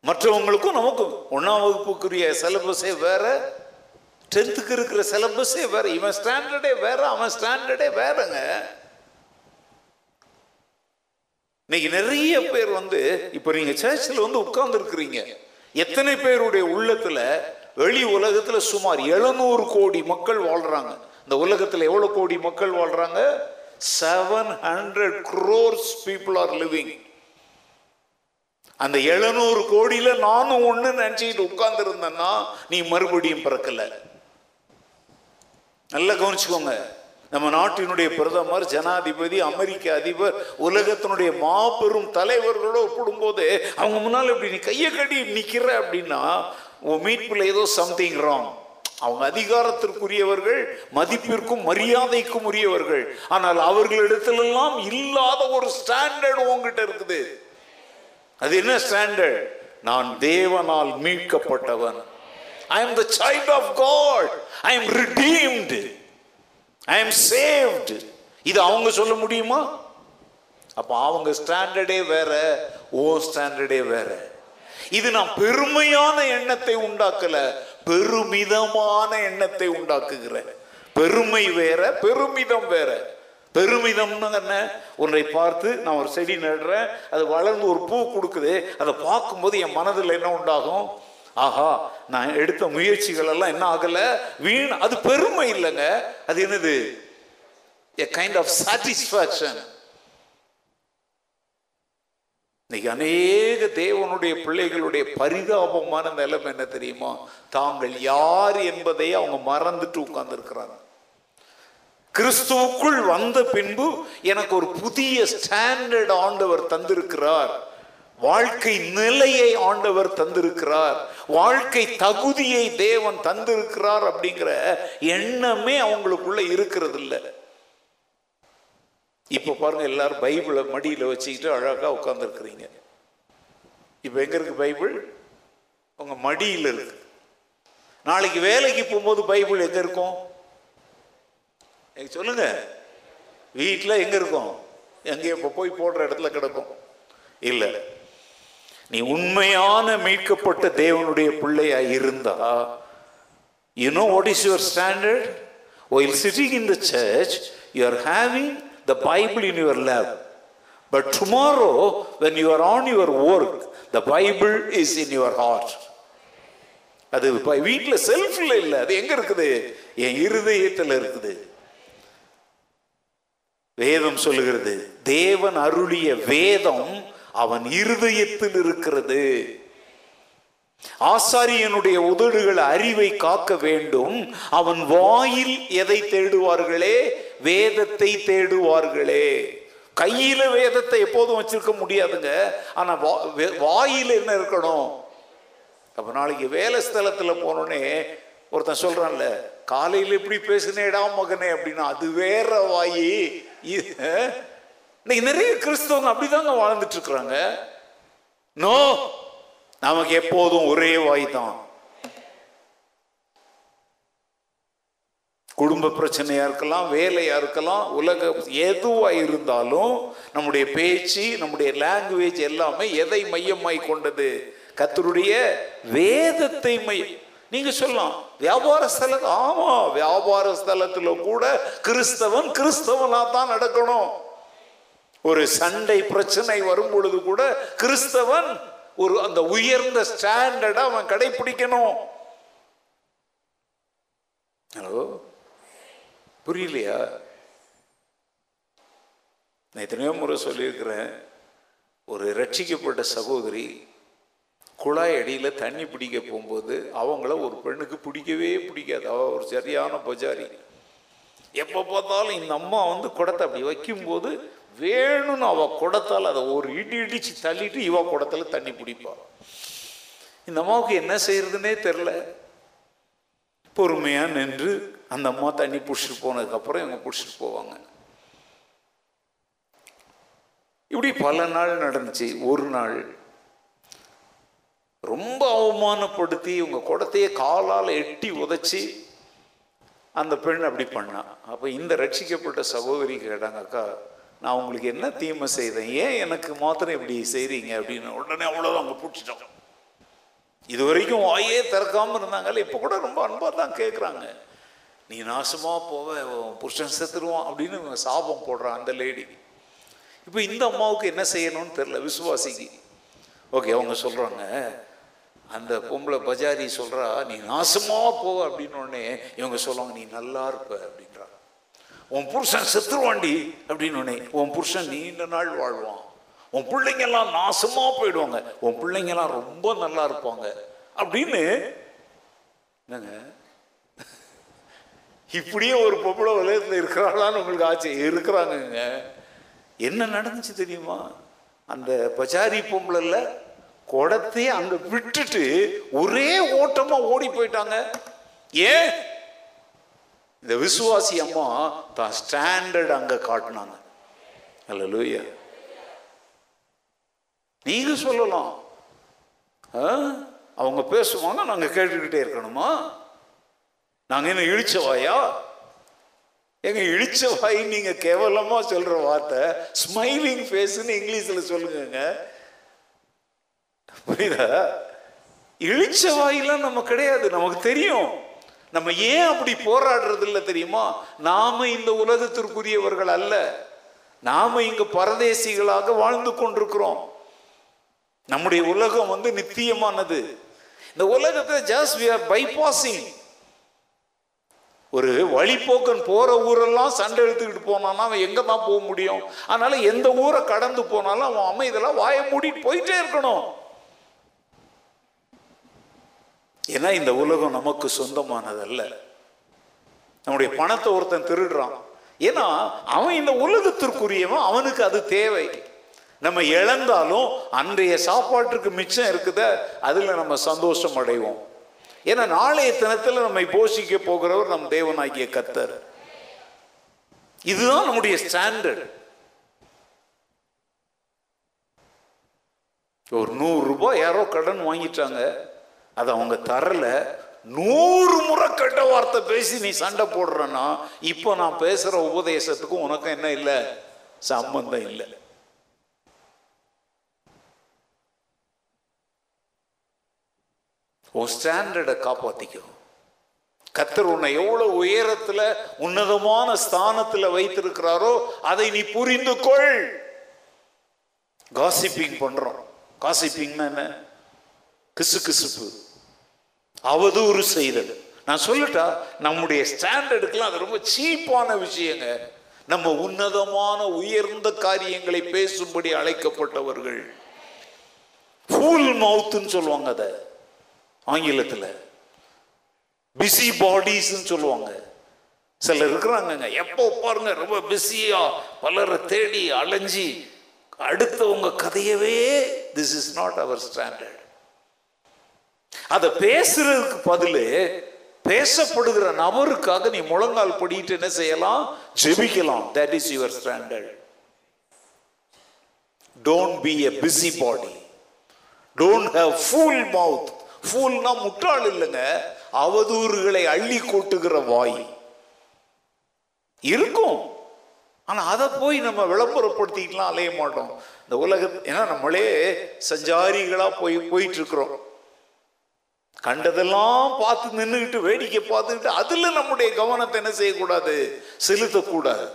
மற்றவங்களுக்கும் நமக்கும் ஒன்றாம் வகுப்புக்குரிய சிலபஸே வேற டென்த்துக்கு இருக்கிற சிலபஸே வேற. இவன் ஸ்டாண்டர்டே வேற அவன் ஸ்டாண்டர்டே வேறங்க. இன்னைக்கு நிறைய பேர் வந்து இப்போ நீங்க சர்ச்சில் வந்து உட்கார்ந்து இருக்கிறீங்க எத்தனை பேருடைய உள்ளத்துல வெளி உலகத்துல சுமார் எழுநூறு கோடி மக்கள் வாழ்றாங்க. இந்த உலகத்துல எவ்வளவு கோடி மக்கள் வாழ்றாங்க? Seven hundred crores people are living அந்த எழுநூறு கோடியில நானும் ஒண்ணு நினைச்சுக்கிட்டு உட்கார்ந்து இருந்தேன்னா நீ மறுபடியும் பிறக்கல. நல்லா கவனிச்சுக்கோங்க. நம்ம நாட்டினுடைய பிரதமர் ஜனாதிபதி அமெரிக்க அதிபர் உலகத்தினுடைய மாபெரும் தலைவர்களோட ஒப்பிடும்போது அவங்க முன்னால் இப்படி நீ கையை கட்டி நிற்கிற அப்படின்னா உன் மீட்பில் ஏதோ சம்திங் ராங் அவங்க அதிகாரத்திற்குரியவர்கள் மதிப்பிற்கும் மரியாதைக்கும் உரியவர்கள். ஆனால் அவர்களிடத்திலெல்லாம் இல்லாத ஒரு ஸ்டாண்டர்ட் உங்ககிட்ட இருக்குது. அது என்ன ஸ்டாண்டர்ட் நான் தேவனால் மீட்கப்பட்டவன். I am the child of God I am redeemed I am saved இது அவங்க சொல்ல முடியுமா? அப்போ அவங்க ஸ்டாண்டர்டே வேற ஓ ஸ்டாண்டர்டே வேற. இது நான் பெருமையான எண்ணத்தை உண்டாக்கல பெருமிதமான எண்ணத்தை உண்டாக்குகிறேன். பெருமை வேற பெருமிதம் வேற. பெருமிதம்னு என்ன? ஒன்றை பார்த்து நான் ஒரு செடி நடுறேன் அது வளர்ந்து ஒரு பூ கொடுக்குது அதை பார்க்கும்போது என் மனதில் என்ன உண்டாகும்? ஆஹா நான் எடுத்த முயற்சிகள் எல்லாம் என்ன ஆகல? வீண் அது பெருமை இல்லைங்க. அது என்னது? எ கைண்ட் ஆஃப் சாட்டிஸ்ஃபேக்ஷன் இன்னைக்கு அநேக தேவனுடைய பிள்ளைகளுடைய பரிதாபமான நிலைமை என்ன தெரியுமா? தாங்கள் யார் என்பதை அவங்க மறந்துட்டு உட்கார்ந்துருக்கிறாங்க. கிறிஸ்துவுக்குள் வந்த பின்பு எனக்கு ஒரு புதிய ஸ்டாண்டர்ட் ஆண்டவர் தந்திருக்கிறார். வாழ்க்கை நிலையை ஆண்டவர் தந்திருக்கிறார். வாழ்க்கை தகுதியை தேவன் தந்திருக்கிறார் அப்படிங்கிற எண்ணமே அவங்களுக்குள்ள இருக்கிறது இல்லை இப்ப பாருங்க எல்லாரும் பைபிளை மடியில வச்சுக்கிட்டு அழகா உட்காந்துருக்குறீங்க இப்ப எங்க இருக்கு பைபிள்? உங்க மடியில் இருக்கு. நாளைக்கு வேலைக்கு போகும்போது பைபிள் எங்க இருக்கும்? சொல்லுங்க. வீட்டில் எங்க இருக்கும்? எங்கே இப்போ போய் போடுற இடத்துல கிடக்கும். இல்லை. நீ உண்மையான மீட்கப்பட்ட தேவனுடைய பிள்ளையா இருந்தா you know what is your standard while sitting in the church you are having the Bible in your lap but tomorrow when you are on your work the Bible is in your heart அது வீட்டில் செல்ஃபில் இல்லை அது எங்கே இருக்குது என் இருதயத்தில் இருக்குது வேதம் சொல்லுகிறது தேவன் அருளிய வேதம் அவன் இருதயத்தில் இருக்கிறது. ஆசாரியனுடைய உதடுகள் அறிவை காக்க வேண்டும். அவன் வாயில் எதை தேடுவார்களே? வேதத்தை தேடுவார்களே. கையில வேதத்தை எப்போதும் வச்சிருக்க முடியாதுங்க. ஆனா வா- வே- வாயில் என்ன இருக்கணும்? அப்ப நாளைக்கு வேலை ஸ்தலத்துல போனோடனே ஒருத்தன் சொல்றான்ல காலையில் எப்படி பேசுனேடா மகனே அப்படின்னா. அது வேற வாயி. இன்னைக்கு நிறைய கிறிஸ்தவங்க அப்படிதாங்க வாழ்ந்துட்டு இருக்கிறாங்க நோ நமக்கு எப்போதும் ஒரே வாய் தான் குடும்ப பிரச்சனையா இருக்கலாம் வேலையா இருக்கலாம் உலக எதுவா இருந்தாலும் நம்முடைய பேச்சு நம்முடைய லாங்குவேஜ் எல்லாமே எதை மையமாய் கொண்டது? கத்தருடைய வேதத்தை மையம் நீங்க சொல்லலாம். வியாபார ஸ்தலம் ஆமா வியாபார ஸ்தலத்துல கூட கிறிஸ்தவன் கிறிஸ்தவனா தான் நடக்கணும். ஒரு சண்டை பிரச்சனை வரும் பொழுது கூட கிறிஸ்தவன் ஒரு அந்த உயர்ந்த ஸ்டாண்டர்டை அவன் கடைபிடிக்கணும் ஹலோ புரியலையா? நான் எத்தனையோ முறை சொல்லியிருக்கிறேன். ஒரு ரட்சிக்கப்பட்ட சகோதரி குழாய் அடியில் தண்ணி பிடிக்க போகும்போது அவங்கள ஒரு பெண்ணுக்கு பிடிக்கவே பிடிக்காது. அவள் ஒரு சரியான பஜாரி. எப்போ பார்த்தாலும் இந்த அம்மா வந்து குடத்தை அப்படி வைக்கும்போது வேணும்னு அவள் குடத்தால் அதை ஒரு இடி இடிச்சு தள்ளிட்டு இவ குடத்தில் தண்ணி பிடிப்பாள் இந்த அம்மாவுக்கு என்ன செய்யறதுன்னே தெரில பொறுமையாக நின்று அந்த அம்மா தண்ணி பிடிச்சிட்டு போனதுக்கப்புறம் இவங்க பிடிச்சிட்டு போவாங்க. இப்படி பல நாள் நடந்துச்சு. ஒரு நாள் ரொம்ப அவமானப்படுத்தி இவங்க குடத்தையே காலால் எட்டி உதைச்சி அந்த பெண் அப்படி பண்ணா. அப்போ இந்த ரட்சிக்கப்பட்ட சகோதரி கேட்டாங்க அக்கா நான் உங்களுக்கு என்ன தீமை செய்தேன்? ஏன் எனக்கு மாத்திரம் இப்படி செய்றீங்க அப்படின்னு உடனே அவ்வளோதான் அவங்க பிடிச்சிட்டோம் இது வரைக்கும் வாயே திறக்காமல் இருந்தாங்கல்ல இப்போ கூட ரொம்ப அன்பாக தான் கேட்குறாங்க நீ நாசமாக போவ புருஷன் செத்துருவான் அப்படின்னு இவங்க சாபம் போடுறான் அந்த லேடி இப்போ இந்த அம்மாவுக்கு என்ன செய்யணும்னு தெரில விசுவாசிக்கு. ஓகே அவங்க சொல்கிறாங்க அந்த பொம்பளை பஜாரி சொல்கிறா நீ நாசமாக போவ அப்படின்னு உடனே இவங்க சொல்லுவாங்க நீ நல்லா இருப்ப அப்படின்றாங்க. உன் புருஷன் செத்துருவாண்டி அப்படின்னு உடனே உன் புருஷன் நீண்ட நாள் வாழ்வான். உன் பிள்ளைங்க எல்லாம் நாசமா போயிடுவாங்க. உன் பிள்ளைங்க எல்லாம் ரொம்ப நல்லா இருப்பாங்க. அப்படின்னு என்னங்க? இப்படியே ஒரு பொம்பளை உலகத்தில் இருக்கிறாளான்னு உங்களுக்கு ஆச்சு இருக்கிறாங்கங்க. என்ன நடந்துச்சு தெரியுமா? அந்த பஜாரி பொம்பளைல குடத்தையே அங்கே விட்டுட்டு ஒரே ஓட்டமாக ஓடி போயிட்டாங்க. ஏன்? இந்த விசுவாசி அம்மா தான் ஸ்டாண்டர்ட் அங்கே காட்டினாங்க. அல்ல நீங்க சொல்லலாம். ஆ? அவங்க பேசுவாங்க நாங்கள் கேட்டுக்கிட்டே இருக்கணுமா? நாங்கள் என்ன இழிச்ச வாயா? எங்க இழிச்ச வாய் நீங்க கேவலமா சொல்ற வார்த்தை ஸ்மைலிங் ஃபேஸ்னு இங்கிலீஷில் சொல்லுங்க புரியுதா? இழிச்ச வாயெல்லாம் நம்ம கிடையாது நமக்கு தெரியும். நம்ம ஏன் அப்படி போராடுறது இல்லை தெரியுமா? நாம இந்த உலகத்திற்குரியவர்கள் அல்ல. நாம இங்க பரதேசிகளாக வாழ்ந்து கொண்டிருக்கிறோம். நம்முடைய உலகம் வந்து நித்தியமானது. இந்த உலகத்தை ஜஸ்ட் வி ஆர் பைபாசிங் ஒரு வழிப்போக்கன் போற ஊரெல்லாம் சண்டை எடுத்துக்கிட்டு போனான்னா அவன் எங்க தான் போக முடியும்? அதனால எந்த ஊரை கடந்து போனாலும் அவன் அமைதெல்லாம் வாயை மூடிட்டு போயிட்டே இருக்கணும். ஏன்னா இந்த உலகம் நமக்கு சொந்தமானதல்ல. நம்முடைய பணத்தை ஒருத்தன் திருடுறான். ஏன்னா அவன் இந்த உலகத்திற்குரியவன் அவனுக்கு அது தேவை. நம்ம இழந்தாலும் அன்றைய சாப்பாட்டுக்கு மிச்சம் இருக்குத அதில் நம்ம சந்தோஷம் அடைவோம். ஏன்னா நாளைய தினத்தில் நம்மை போஷிக்க போகிறவர் நம் தேவனாகிய கத்தர் இதுதான் நம்முடைய ஸ்டாண்டர்ட் ஒரு நூறு ரூபாய் யாரோ கடன் வாங்கிட்டாங்க. அதை அவங்க தரல. நூறு முறை கெட்ட வார்த்தை பேசி நீ சண்டை போடுறன்னா இப்போ நான் பேசுற உபதேசத்துக்கும் உனக்கும் என்ன இல்லை? சம்பந்தம் இல்லை. உன் ஸ்டாண்டர்டை காப்பாத்திக்கோ. கத்தர் உன்னை எவ்வளவு உயரத்துல உன்னதமான ஸ்தானத்துல வைத்திருக்கிறாரோ அதை நீ புரிந்து கொள். காசிப்பிங் பண்றோம். காசிப்பிங்னா என்ன? கிசு கிசுப்பு. அவதூறு செய்தது. நான் சொல்லட்டா நம்முடைய ஸ்டாண்டர்டுக்கெல்லாம் அது ரொம்ப சீப்பான விஷயங்க. நம்ம உன்னதமான உயர்ந்த காரியங்களை பேசும்படி அழைக்கப்பட்டவர்கள். ஃபுல் மவுத்துன்னு சொல்லுவாங்க அதை. ஆங்கிலத்தில். பிஸி பாடிஸ்ன்னு சொல்லுவாங்க. சிலர் இருக்கிறாங்கங்க. எப்போ பாருங்க ரொம்ப பிஸியா பலரை தேடி அலைஞ்சி அடுத்தவங்க கதையவே this is not our standard அதை பேசுறதுக்கு பதிலு பேசப்படுகிற நபருக்காக நீ முழங்கால் படிட்டு என்ன செய்யலாம்? ஜெபிக்கலாம். That is your standard don't be a busybody don't have full mouth ஃபுல்னா முட்டாள் இல்லைங்க. அவதூறுகளை அள்ளி கொட்டுகிற வாய். இருக்கும். ஆனா அதை போய் நம்ம விளம்பரப்படுத்திக்கலாம் அலைய மாட்டோம். இந்த உலகம் ஏன்னா நம்மளே சஞ்சாரிகளா போய் போயிட்டு இருக்கிறோம். கண்டதெல்லாம் பார்த்து நின்றுக்கிட்டு வேடிக்கை பார்த்துக்கிட்டு அதில் நம்முடைய கவனத்தை என்ன செய்யக்கூடாது? செலுத்தக்கூடாது.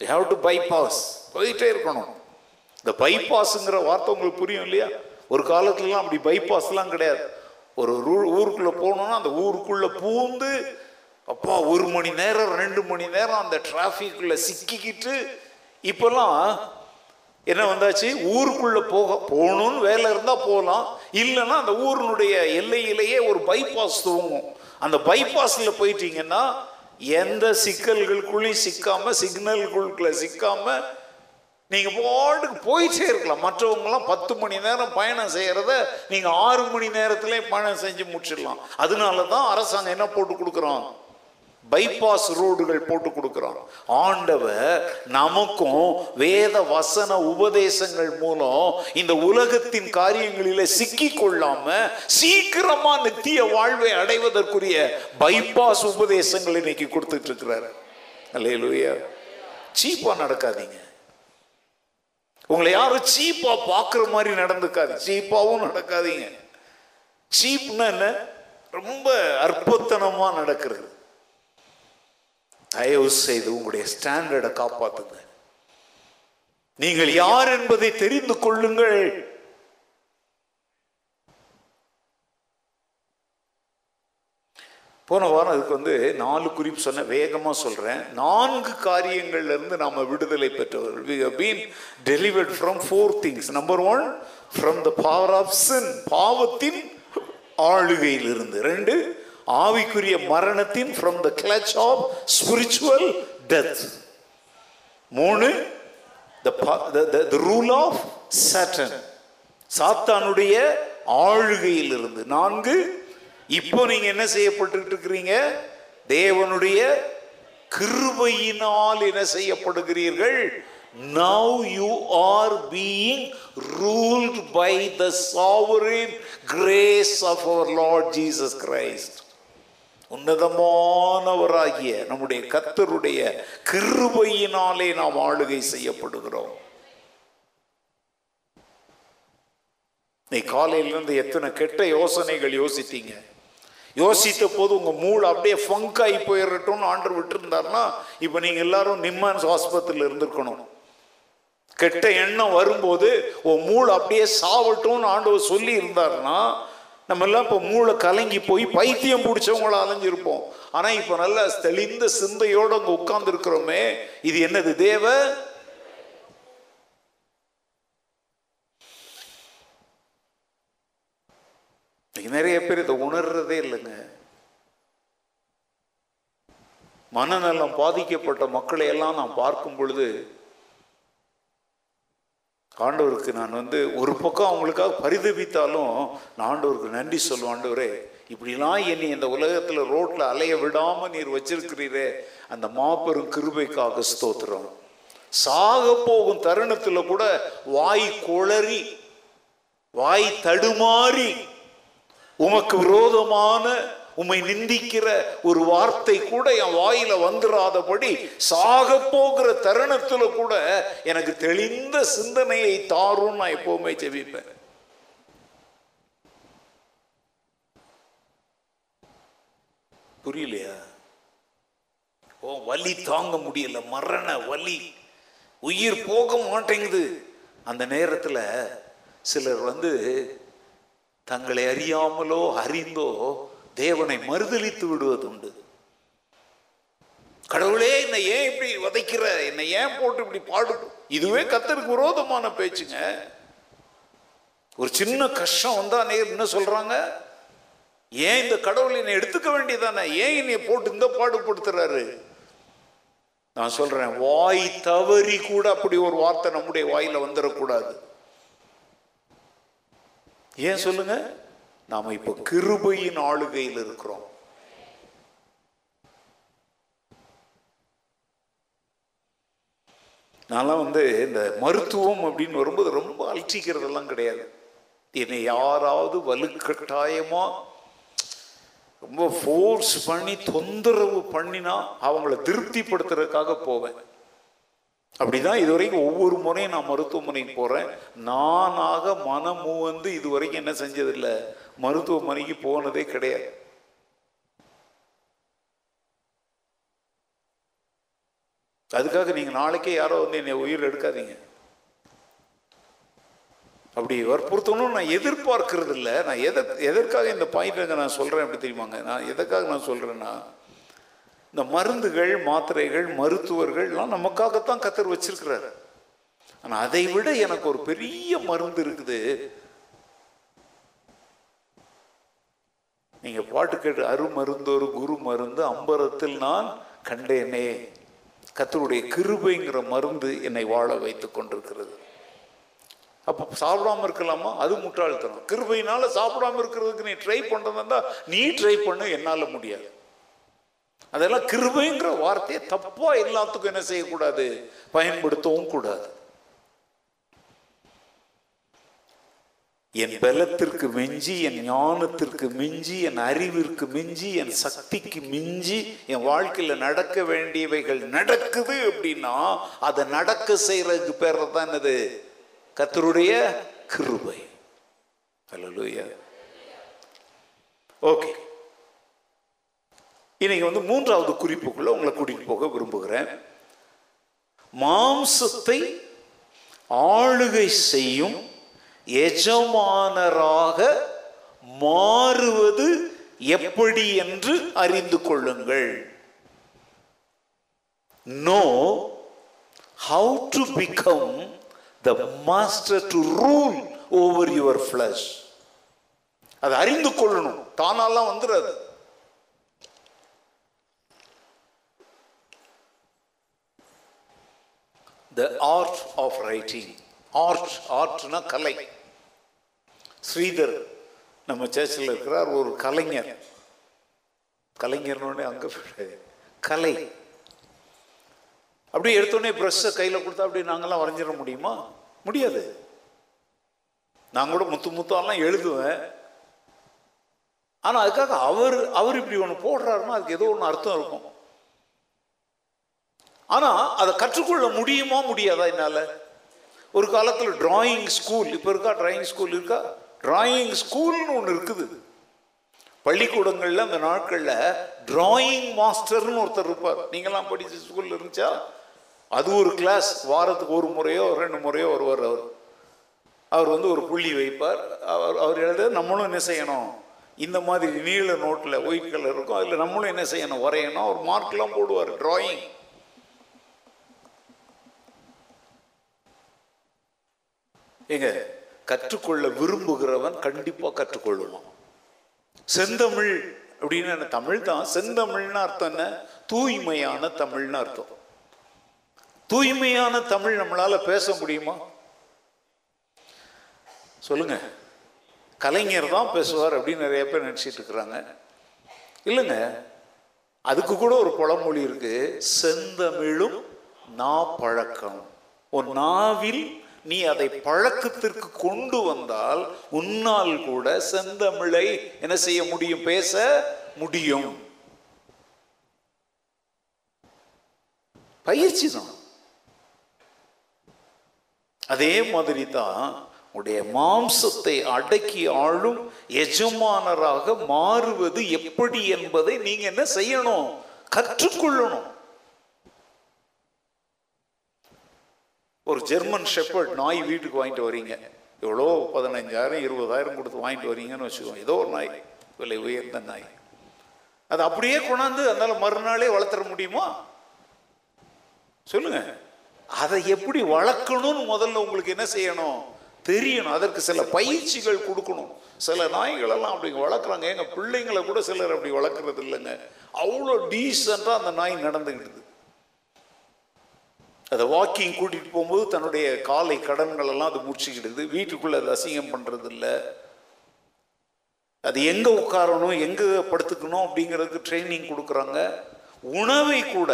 ஹாவ் டு பைபாஸ் போயிட்டே இருக்கணும். இந்த பைபாஸ்ங்கிற வார்த்தை உங்களுக்கு புரியும் இல்லையா? ஒரு காலத்துலலாம் அப்படி பைபாஸ்லாம் கிடையாது. ஒரு ஊருக்குள்ளே ஊருக்குள்ள போகணும்னா அந்த ஊருக்குள்ளே பூந்து அப்பா ஒரு மணி நேரம் ரெண்டு மணி நேரம் அந்த டிராஃபிக்குள்ள சிக்கிக்கிட்டு இப்போல்லாம் என்ன வந்தாச்சு? ஊருக்குள்ளே போக போகணும்னு வேலை இருந்தால் போகலாம். இல்லைன்னா அந்த ஊரினுடைய எல்லையிலேயே ஒரு பைபாஸ் துவங்கும் அந்த பைபாஸில் போயிட்டீங்கன்னா எந்த சிக்கல்களுக்குள்ளேயும் சிக்காம சிக்னல்களுக்குள்ள சிக்காம நீங்க பாட்டுக்கு போயிட்டே இருக்கலாம். மற்றவங்களாம் பத்து மணி நேரம் பயணம் செய்யறத நீங்க ஆறு மணி நேரத்திலே பயணம் செஞ்சு முடிச்சிடலாம். அதனால தான் அரசாங்கம் என்ன போட்டு கொடுக்குறோம் பைபாஸ் ரோடுகள் போட்டு கொடுக்குறான். ஆண்டவர் நமக்கும் வேத வசன உபதேசங்கள் மூலம் இந்த உலகத்தின் காரியங்களில் சிக்கி கொள்ளாம சீக்கிரமா நித்திய வாழ்வை அடைவதற்குரிய பைபாஸ் உபதேசங்கள் இன்னைக்கு கொடுத்துட்டு இருக்கிறாரு. அல்லேலூயா. சீப்பா நடக்காதீங்க. உங்களை யாரும் சீப்பா பார்க்குற மாதிரி நடந்துக்காது சீப்பாவும் நடக்காதீங்க. சீப்னா என்ன? ரொம்ப அற்புதனமாக நடக்கிறது. தயவு செய்து உங்களுடைய ஸ்டாண்டர்டை காப்பாத்துங்க. நீங்கள் யார் என்பதை தெரிந்து கொள்ளுங்கள். போன வாரம் அதுக்கு வந்து நாலு குறிப்பு சொன்ன வேகமா சொல்றேன். நான்கு காரியங்கள்ல இருந்து நாம விடுதலை பெற்றவர்கள். We have been from four four number one from the the of of பாவத்தின் ஆளுகையிலிருந்து. ரெண்டு ஆவிக்குரிய மரணத்தின் from the clutch of spiritual death மூணு த pa- the, the, சாத்தானுடைய ஆளுகையில் இருந்து நான்கு இப்போ நீங்க என்ன செய்யப்பட்டு இருக்கிறீங்க? தேவனுடைய கிருபையினால் என்ன செய்யப்படுகிறீர்கள்? Now you are being ruled by the sovereign grace of our Lord Jesus Christ உன்னதமானவராகிய நம்முடைய கத்தருடைய கிருபையினாலே நாம் ஆளுகை செய்யப்படுகிறோம். நீ காலையிலிருந்து எத்தனை கெட்ட யோசனைகள் யோசித்தீங்க? யோசித்த போது உங்க மூளை அப்படியே ஃபங்க் ஆகி போயிடட்டும்னு ஆண்டர் விட்டுருந்தாருன்னா இப்போ நீங்க எல்லாரும் நிம்மான்ஸ் ஆஸ்பத்திரியில் இருந்திருக்கணும். கெட்ட எண்ணம் வரும்போது உன் மூளை அப்படியே சாவட்டும்னு ஆண்டவர் சொல்லி இருந்தாருன்னா நம்ம எல்லாம் இப்போ மூளை கலங்கி போய் பைத்தியம் பிடிச்சவங்கள அலைஞ்சிருப்போம். ஆனா இப்போ நல்ல தெளிந்த சிந்தையோடு அங்கே உட்கார்ந்து இருக்கிறோமே இது என்னது தேவ? நிறைய பேர் இதை உணர்றதே இல்லைங்க. மனநலம் பாதிக்கப்பட்ட மக்களை எல்லாம் நான் பார்க்கும் பொழுது ஆண்டவருக்கு நான் வந்து ஒரு பக்கம் அவங்களுக்காக பரிதபித்தாலும் நான் ஆண்டவருக்கு நன்றி சொல்லுவேன் ஆண்டவரே இப்படிலாம் என்னை இந்த உலகத்தில் ரோட்டில் அலைய விடாமல் நீர் வச்சிருக்கிறீரே அந்த மாபெரும் கிருபைக்காக ஸ்தோத்திரம். சாக போகும் தருணத்தில் கூட வாய் குளறி வாய் தடுமாறி உமக்கு விரோதமான உம்மை நிந்திக்கிற ஒரு வார்த்தை கூட என் வாயில வந்துடாதபடி சாக போகிற தருணத்துல கூட எனக்கு தெளிந்த சிந்தனையை தாரும் நான் எப்பவுமே ஜெபிப்பேன். புரியலையா? ஓ வலி தாங்க முடியல. மரண வலி. உயிர் போக மாட்டேங்குது. அந்த நேரத்தில் சிலர் வந்து தங்களை அறியாமலோ அறிந்தோ தேவனை மறுதலித்து விடுவதுண்டு. கடவுளே என்னை ஏன் இப்படி வதைக்கிற? என்னை ஏன் போட்டு இப்படி பாடு இதுவே கத்தருக்கு விரோதமான பேச்சுங்க. ஒரு சின்ன கஷ்டம் வந்தா நேர் என்ன சொல்றாங்க? ஏன் இந்த கடவுள் என்னை எடுத்துக்க வேண்டியதானே? ஏன் என்னை போட்டு இந்த பாடுபடுத்துறாரு? நான் சொல்றேன் வாய் தவறி கூட அப்படி ஒரு வார்த்தை நம்முடைய வாயில வந்துடக்கூடாது ஏன் சொல்லுங்க? நாம் இப்போ கிருபையின் ஆளுகையில் இருக்கிறோம். நான்லாம் வந்து இந்த மருத்துவம் அப்படின்னு வரும்போது ரொம்ப அழிச்சிக்கிறதெல்லாம் கிடையாது. என்னை யாராவது வலுக்கட்டாயமா ரொம்ப ஃபோர்ஸ் பண்ணி தொந்தரவு பண்ணினா அவங்கள திருப்திப்படுத்துறதுக்காக போவேன். அப்படிதான் இதுவரைக்கும் ஒவ்வொரு முறையும் நான் மருத்துவமனைக்கு போறேன். நானாக மனம் வந்து இதுவரைக்கும் என்ன செஞ்சதில்லை. மருத்துவமனைக்கு போனதே கிடையாது. அதுக்காக நீங்க நாளைக்கே யாரோ வந்து என்னை உயிர் எடுக்காதீங்க. அப்படி வற்புறுத்தணும் நான் எதிர்பார்க்கறது இல்லை நான் எதை எதற்காக இந்த பாயிண்ட் நான் சொல்றேன் அப்படி தெரியுமாங்க? நான் எதற்காக நான் சொல்றேன்னா இந்த மருந்துகள் மாத்திரைகள் மருத்துவர்கள்லாம் நமக்காகத்தான் கத்தர் வச்சிருக்கிறாரு. ஆனால் அதை விட எனக்கு ஒரு பெரிய மருந்து இருக்குது. நீங்கள் பாட்டு கேட்டு அருமருந்தோரு குரு மருந்து அம்பரத்தில் நான் கண்டேனே. கத்தருடைய கிருபைங்கிற மருந்து என்னை வாழ வைத்து கொண்டிருக்கிறது. அப்போ சாப்பிடாம இருக்கலாமா? அது முட்டாள்தனம். கிருபையினால சாப்பிடாம இருக்கிறதுக்கு நீ ட்ரை பண்ணுறதா நீ ட்ரை பண்ண என்னால் முடியாது. அதெல்லாம் கிருபைங்கிற வார்த்தையை தப்பாக எல்லாத்துக்கும் என்ன செய்யக்கூடாது? பயன்படுத்தவும் கூடாது. என் பலத்திற்கு மிஞ்சி என் ஞானத்திற்கு மிஞ்சி என் அறிவிற்கு மிஞ்சி என் சக்திக்கு மிஞ்சி என் வாழ்க்கையில் நடக்க வேண்டியவைகள் நடக்குது அப்படின்னா அதை நடக்க செய்யறதுக்கு பேர் தான் என்னது? கத்தருடைய கிருபை. ஓகே இன்னைக்கு வந்து மூன்றாவது குறிப்புக்குள்ள உங்களை கூட்டிகிட்டு போக விரும்புகிறேன். மாம்சத்தை ஆளுகை செய்யும் எஜமானராக மாறுவது எப்படி என்று அறிந்து கொள்ளுங்கள். Know how to become the master to rule over your flesh அதை அறிந்து கொள்ளணும். தானாலாம் வந்துடாது the art of writing art ஆர்ட்னா கலை. ஸ்ரீதர் நம்ம சேர்ச்சில் இருக்கிறார் ஒரு கலைஞர். கலைஞர்னோடனே அங்கே கலை. அப்படியே எடுத்தோடனே ப்ரெஷ்ஷை கையில் கொடுத்தா அப்படி நாங்கள்லாம் வரைஞ்சிட முடியுமா? முடியாது. நான் கூட முத்து முத்தாலாம் எழுதுவேன். ஆனால் அதுக்காக அவர் அவர் இப்படி ஒன்று போடுறாருன்னா அதுக்கு ஏதோ ஒன்று அர்த்தம் இருக்கும். ஆனால் அதை கற்றுக்கொள்ள முடியுமா முடியாதா என்னால்? ஒரு காலத்தில் டிராயிங் ஸ்கூல் இப்போ இருக்கா டிராயிங் ஸ்கூல் இருக்கா? டிராயிங் ஸ்கூல்னு ஒன்று இருக்குது. பள்ளிக்கூடங்களில் அந்த நாட்களில் டிராயிங் மாஸ்டர்னு ஒருத்தர் இருப்பார். நீங்களாம் படித்த ஸ்கூலில் இருந்துச்சா? அது ஒரு கிளாஸ் வாரத்துக்கு ஒரு முறையோ ரெண்டு முறையோ வருவார் அவர். அவர் வந்து ஒரு புள்ளி வைப்பார். அவர் அவர் எழுத நம்மளும் என்ன செய்யணும்? இந்த மாதிரி நீல நோட்டில் ஒயிட் கலர் இருக்கும். அதில் நம்மளும் என்ன செய்யணும்? வரையணும். அவர் மார்க்லாம் போடுவார் டிராயிங் ஏங்க கற்றுக்கொள்ள விரும்புகிறவன் கண்டிப்பாக கற்றுக்கொள்ளுவான் செந்தமிழ் அப்படின்னு தமிழ் தான். செந்தமிழ்னு அர்த்தம் என்ன? தூய்மையான தமிழ்னு அர்த்தம். தூய்மையான தமிழ் நம்மளால பேச முடியுமா? சொல்லுங்க. கலைஞர் தான் பேசுவார் அப்படின்னு நிறைய பேர் நினச்சிட்டு இருக்கிறாங்க. இல்லைங்க. அதுக்கு கூட ஒரு பழமொழி இருக்கு. செந்தமிழும் நா பழக்கம் ஒரு நாவில் நீ அதை பழக்கத்திற்கு கொண்டு வந்தால் உன்னால் கூட செந்தமிழை என்ன செய்ய முடியும்? பேச முடியும். பயிற்சி தான். அதே மாதிரி தான் உடைய மாம்சத்தை அடக்கி ஆளும் எஜமானராக மாறுவது எப்படி என்பதை நீங்க என்ன செய்யணும்? கற்றுக்கொள்ளணும். ஒரு ஜெர்மன் ஷெப்பர்ட் நாய் வீட்டுக்கு வாங்கிட்டு வரீங்க. எவ்வளோ? பதினஞ்சாயிரம் இருபதாயிரம் கொடுத்து வாங்கிட்டு வரீங்கன்னு வச்சுக்கோங்க. ஏதோ ஒரு நாய் விலை உயர்ந்த நாய். அது அப்படியே கொண்டாந்து அதனால மறுநாளே வளர்த்துற முடியுமா? சொல்லுங்க. அதை எப்படி வளர்க்கணும்னு முதல்ல உங்களுக்கு என்ன செய்யணும்? தெரியணும். அதற்கு சில பயிற்சிகள் கொடுக்கணும். சில நாய்களெல்லாம் அப்படி வளர்க்குறாங்க. எங்கள் பிள்ளைங்களை கூட சிலர் அப்படி வளர்க்குறது இல்லைங்க. அவ்வளோ டீசெண்டாக அந்த நாய் நடந்துக்கிட்டு அதை வாக்கிங் கூட்டிகிட்டு போகும்போது தன்னுடைய காலை கடன்களெல்லாம் அது முடிச்சுக்கிடுது. வீட்டுக்குள்ளே அது அசிங்கம் பண்ணுறது இல்லை அது எங்கே உட்காரணும் எங்கே படுத்துக்கணும் அப்படிங்கிறதுக்கு ட்ரைனிங் கொடுக்குறாங்க. உணவை கூட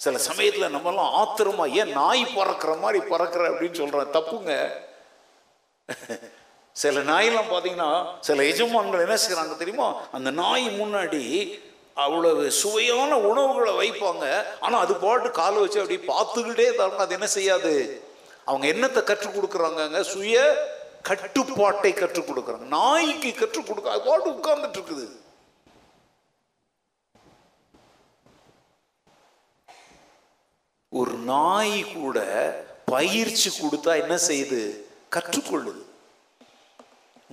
சில சமயத்தில் நம்மலாம் ஆத்திரமா ஏன் நாய் பறக்கிற மாதிரி பறக்கிற? அப்படின்னு சொல்கிறேன் தப்புங்க. சில நாயெல்லாம் பார்த்தீங்கன்னா சில எஜமான்கள் என்ன செய்கிறாங்க தெரியுமா? அந்த நாய் முன்னாடி அவ்வளவு சுவையான உணவுகளை வைப்பாங்க. ஆனால் அது பாட்டு காலை வச்சு அப்படி பார்த்துக்கிட்டே தரணும் அது என்ன செய்யாது? அவங்க என்னத்தை கற்றுக் கொடுக்குறாங்கங்க? சுய கட்டுப்பாட்டை கற்றுக் கொடுக்குறாங்க. நாய்க்கு கற்றுக் கொடுக்க அது பாட்டு உட்கார்ந்துட்டு இருக்குது. ஒரு நாய் கூட பயிற்சி கொடுத்தா என்ன செய்யுது? கற்றுக்கொள்ளுது.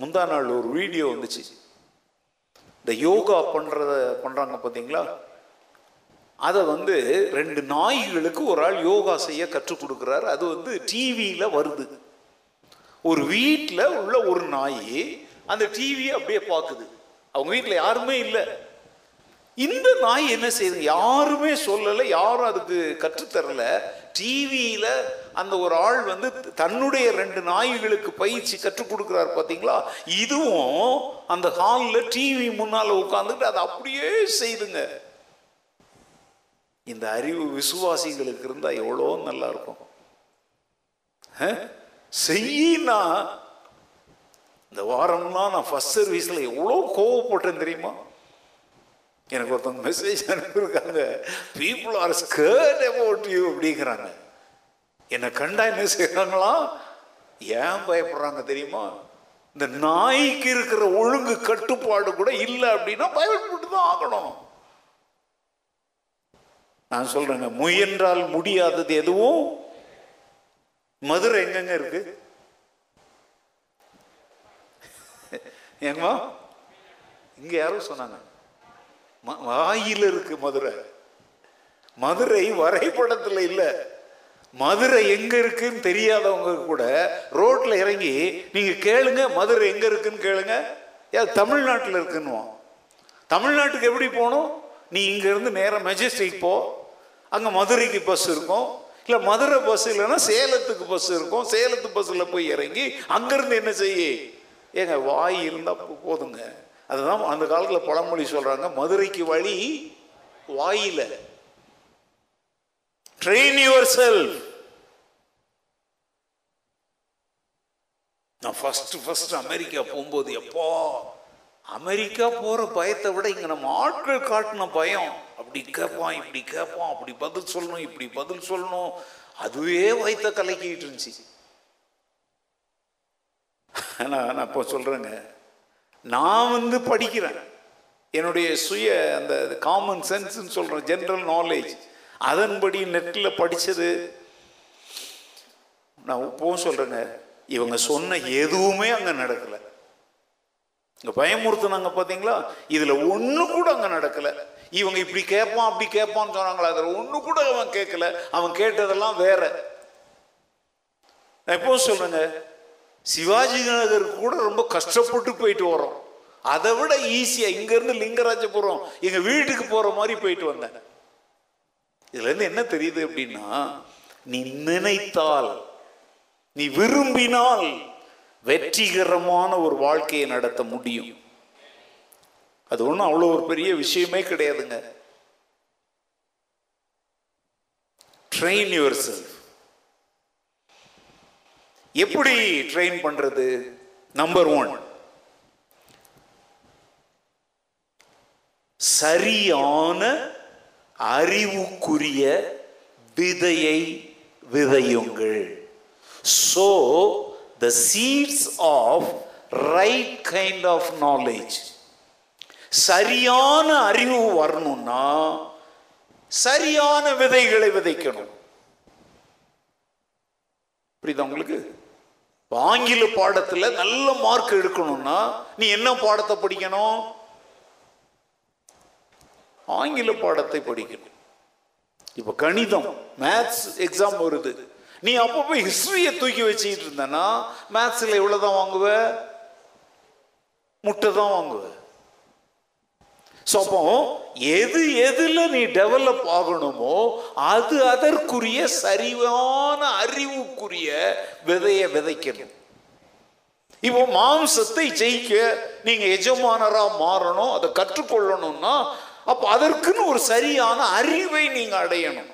முந்தா நாள் ஒரு வீடியோ வந்துச்சு. இந்த யோகா பண்ணுறத பண்ணுறாங்க பார்த்தீங்களா அதை வந்து ரெண்டு நாய்களுக்கு ஒரு ஆள் யோகா செய்ய கற்றுக் கொடுக்குறாரு. அது வந்து டிவியில் வருது. ஒரு வீட்டில் உள்ள ஒரு நாய் அந்த டிவியை அப்படியே பார்க்குது அவங்க வீட்டில் யாருமே இல்லை. இந்த நாய் என்ன செய்யுது? யாருமே சொல்லலை யாரும் அதுக்கு கற்றுத்தரல டிவியில் அந்த ஒரு ஆள் வந்து தன்னுடைய ரெண்டு நாய்களுக்கு பயிற்சி கற்றுக் கொடுக்குறாரு பார்த்தீங்களா இதுவும் அந்த ஹாலில் டிவி முன்னால் உட்காந்துட்டு அதை அப்படியே செய்துங்க. இந்த அறிவு விசுவாசிகளுக்கு இருந்தால் எவ்வளோ நல்லா இருக்கும் செய்யினா இந்த வாரம்லாம் நான் ஃபஸ்ட் சர்வீஸில் எவ்வளோ கோவப்பட்டேன் தெரியுமா? எனக்கு ஒருத்தவங்க மெசேஜ் அனுப்பியிருக்காங்க people are scared about you அப்படிங்கிறாங்க. என்னை கண்டா என்ன செய்கிறாங்களா ஏன் பயப்படுறாங்க தெரியுமா? இந்த நாய்க்கு இருக்கிற ஒழுங்கு கட்டுப்பாடு கூட இல்லை அப்படின்னா பயப்பட்டு தான் ஆகணும். நான் சொல்றேங்க முயன்றால் முடியாதது எதுவும்? மதுரை எங்கெங்க இருக்கு? ஏங்கம்மா? இங்க யாரும் சொன்னாங்க. வாயில் இருக்கு மதுரை. மதுரை வரைபடத்தில் இல்லை. மதுரை எங்க இருக்குன்னு தெரியாதவங்க கூட ரோட்ல இறங்கி நீங்க கேளுங்க மதுரை எங்க இருக்குன்னு கேளுங்க. ஏ தமிழ்நாட்டில் இருக்குன்னுவோம் தமிழ்நாட்டுக்கு எப்படி போகணும்? நீ இங்கேருந்து நேராக நேரம் மெஜஸ்டிக் போ. அங்கே மதுரைக்கு பஸ் இருக்கும். இல்லை மதுரை பஸ் இல்லைன்னா சேலத்துக்கு பஸ் இருக்கும். சேலத்து பஸ்ஸில் போய் இறங்கி அங்கேருந்து என்ன செய்ய? ஏங்க வாய் இருந்தால் போதுங்க. அதுதான் அந்த காலத்தில் பழமொழி சொல்கிறாங்க மதுரைக்கு வழி வாயில. ட்ரெயின் யுவர் செல்ஃப் நான் ஃபஸ்ட்டு ஃபஸ்ட்டு அமெரிக்கா போகும்போது எப்போ அமெரிக்கா போகிற பயத்தை விட இங்கே நம்ம ஆட்கள் காட்டின பயம். அப்படி கேட்பான் இப்படி கேட்பான் அப்படி பதில் சொல்லணும் இப்படி பதில் சொல்லணும். அதுவே வயிற்ற கலக்கிட்டு இருந்துச்சு. நான் நான் இப்போ சொல்கிறேங்க நான் வந்து படிக்கிறேன். என்னுடைய சுய அந்த காமன் சென்ஸ்ன்னு சொல்கிறேன் ஜென்ரல் நாலேஜ் அதன்படி நெட்டில் படித்தது நான் இப்போவும் சொல்கிறேங்க இவங்க சொன்ன எதுவுமே அங்கே நடக்கலை. இங்கே பயமுறுத்துனாங்க பார்த்தீங்களா இதில் ஒன்று கூட அங்கே நடக்கலை. இவங்க இப்படி கேட்பான் அப்படி கேட்பான்னு சொன்னாங்களா? அதில் ஒன்று கூட அவன் கேட்கல அவன் கேட்டதெல்லாம் வேற. நான் எப்போ சொல்கிறேங்க சிவாஜி நகருக்கு கூட ரொம்ப கஷ்டப்பட்டு போயிட்டு வரோம் அதை விட ஈஸியாக இங்கேருந்து லிங்கராஜபுரம் எங்கள் வீட்டுக்கு போகிற மாதிரி போயிட்டு வந்தேன். இதுலேருந்து என்ன தெரியுது அப்படின்னா நீ நினைத்தால் நீ விரும்பினால் வெற்றிகரமான ஒரு வாழ்க்கையை நடத்த முடியும். அது ஒன்றும் அவ்வளோ ஒரு பெரிய விஷயமே கிடையாதுங்க. ட்ரெயின் யுவர் செல்ஃப் எப்படி ட்ரெயின் பண்றது? நம்பர் ஒன் சரியான அறிவுக்குரிய விதையை விதையுங்கள். So the seeds of right kind of knowledge சரியான அறிவு வரணும்னா சரியான விதைகளை விதைக்கணும். புரியுதா உங்களுக்கு? ஆங்கில பாடத்தில் நல்ல மார்க் எடுக்கணும்னா நீ என்ன பாடத்தை படிக்கணும்? ஆங்கில பாடத்தை படிக்கணும். இப்போ கணிதம் மேத்ஸ் எக்ஸாம் வருது. நீ அப்போ போய் ஹிஸ்டரியை தூக்கி வச்சுக்கிட்டு இருந்தனா மேத்ஸில் எவ்வளோ தான் வாங்குவ? முட்டை தான் வாங்குவ. ஸோ அப்போ எது எதில் நீ டெவலப் ஆகணுமோ அது அதற்குரிய சரிவான அறிவுக்குரிய விதையை விதைக்கணும். இப்போ மாம்சத்தை ஜெயிக்க நீங்க எஜமானரா மாறணும் அதை கற்றுக்கொள்ளணும்னா அப்ப அதற்குன்னு ஒரு சரியான அறிவை நீங்க அடையணும்.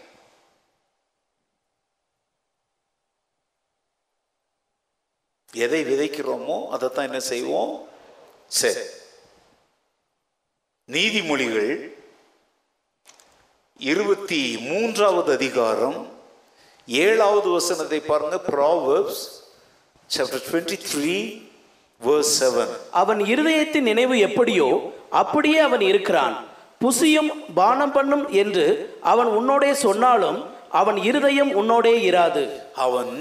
எதை விதைக்கிறோமோ அதைத்தான் என்ன செய்வோம்? சரி. நீதிமொழிகள் இருபத்தி மூன்றாவது அதிகாரம் ஏழாவது வசனத்தை பாருங்க. Proverbs chapter twenty three verse seven அவன் இருதயத்தின் நினைவு எப்படியோ அப்படியே அவன் இருக்கிறான். புசியும் பானம் பண்ணும் என்று அவன் உன்னோடே சொன்னாலும் அவன் இருதயம் உன்னோடே இராது. அவன்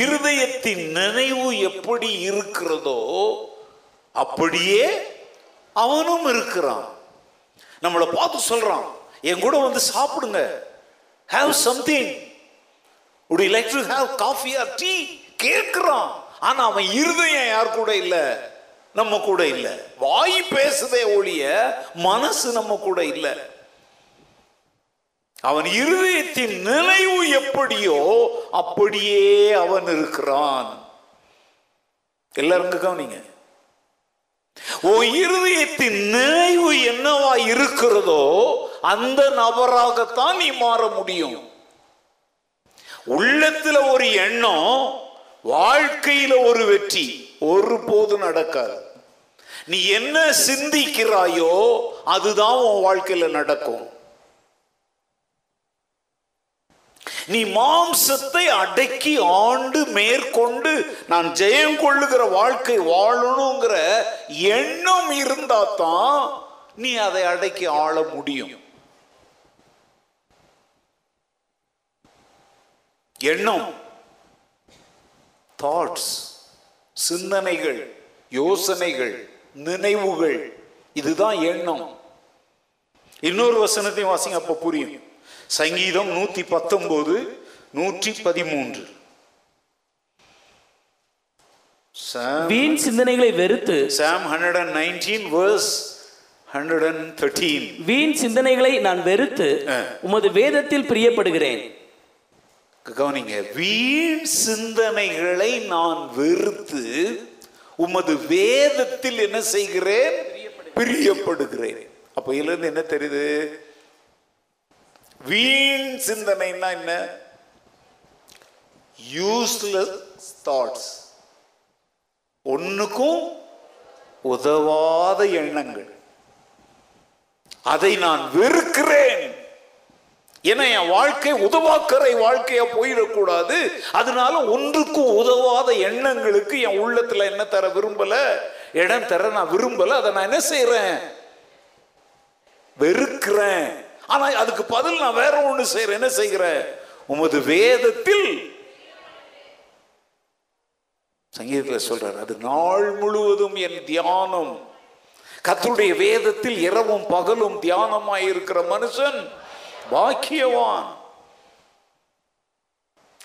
இருதயத்தின் நினைவு எப்படி இருக்கிறதோ அப்படியே அவனும் இருக்கிறான். நம்மளை பார்த்து சொல்றான் என் கூட வந்து சாப்பிடுங்க. Have something would like to have coffee or tea tea? கேட்கிறான். ஆனா அவன் இருதயம் யார் கூட இல்லை? நம்ம கூட இல்லை. வாய் பேசுதே ஒழிய மனசு நம்ம கூட இல்லை. அவன் இருதயத்தின் நினைவு எப்படியோ அப்படியே அவன் இருக்கிறான். எல்லாருக்கும் கவனிங்க. உன் இருதயத்தின் நினைவு என்னவா இருக்கிறதோ அந்த நபராகத்தான் நீ மாற முடியும். உள்ளத்துல ஒரு எண்ணம் வாழ்க்கையில ஒரு வெற்றி ஒருபோது நடக்காது. நீ என்ன சிந்திக்கிறாயோ அதுதான் உன் வாழ்க்கையில நடக்கும். நீ மாம்சத்தை அடக்கி ஆண்டு மேற்கொண்டு நான் ஜெயம் கொள்ளுகிற வாழ்க்கை வாழணுங்கிற எண்ணம் இருந்தா தான் நீ அதை அடக்கி ஆள முடியும். எண்ணம் தாட்ஸ் சிந்தனைகள் யோசனைகள் நினைவுகள் இதுதான் எண்ணம். இன்னொரு வசனத்தையும் வாசிங்க அப்ப புரியும். சங்கீதம் நூத்தி பத்தொன்பது நூற்றி பதிமூன்று வீண் சிந்தனைகளை வெறுத்து psalm hundred and nineteen verse hundred and thirteen வீண் சிந்தனைகளை நான் வெறுத்து உமது வேதத்தில் பிரியப்படுகிறேன். கவனிங்க வீண் சிந்தனைகளை நான் வெறுத்து உமது வேதத்தில் என்ன செய்கிறேன்? பிரியப்படுகிறேன். அப்ப இதுல இருந்து என்ன தெரியுது? வீண் சிந்தனைன்னா என்ன? யூஸ்லெஸ் தாட்ஸ் ஒன்றுக்கும் உதவாத எண்ணங்கள். அதை நான் வெறுக்கிறேன். ஏன்னா என் வாழ்க்கை உதவாக்கரை வாழ்க்கையா போயிடக்கூடாது. அதனால ஒன்றுக்கும் உதவாத எண்ணங்களுக்கு என் உள்ளத்துல என்ன தர விரும்பல? இடம் தர நான் விரும்பல. அதை நான் என்ன செய்யறேன் வெறுக்கிறேன். ஆனா அதுக்கு பதில் நான் வேற ஒண்ணு செய்யறேன் என்ன செய்கிறேன்? உமது வேதத்தில் சங்கீதத்தில் சொல்றார் அது நாள் முழுவதும் என் தியானம். கத்துடைய வேதத்தில் இரவும் பகலும் தியானமாய் இருக்கிற மனுஷன் பாக்கியவான்.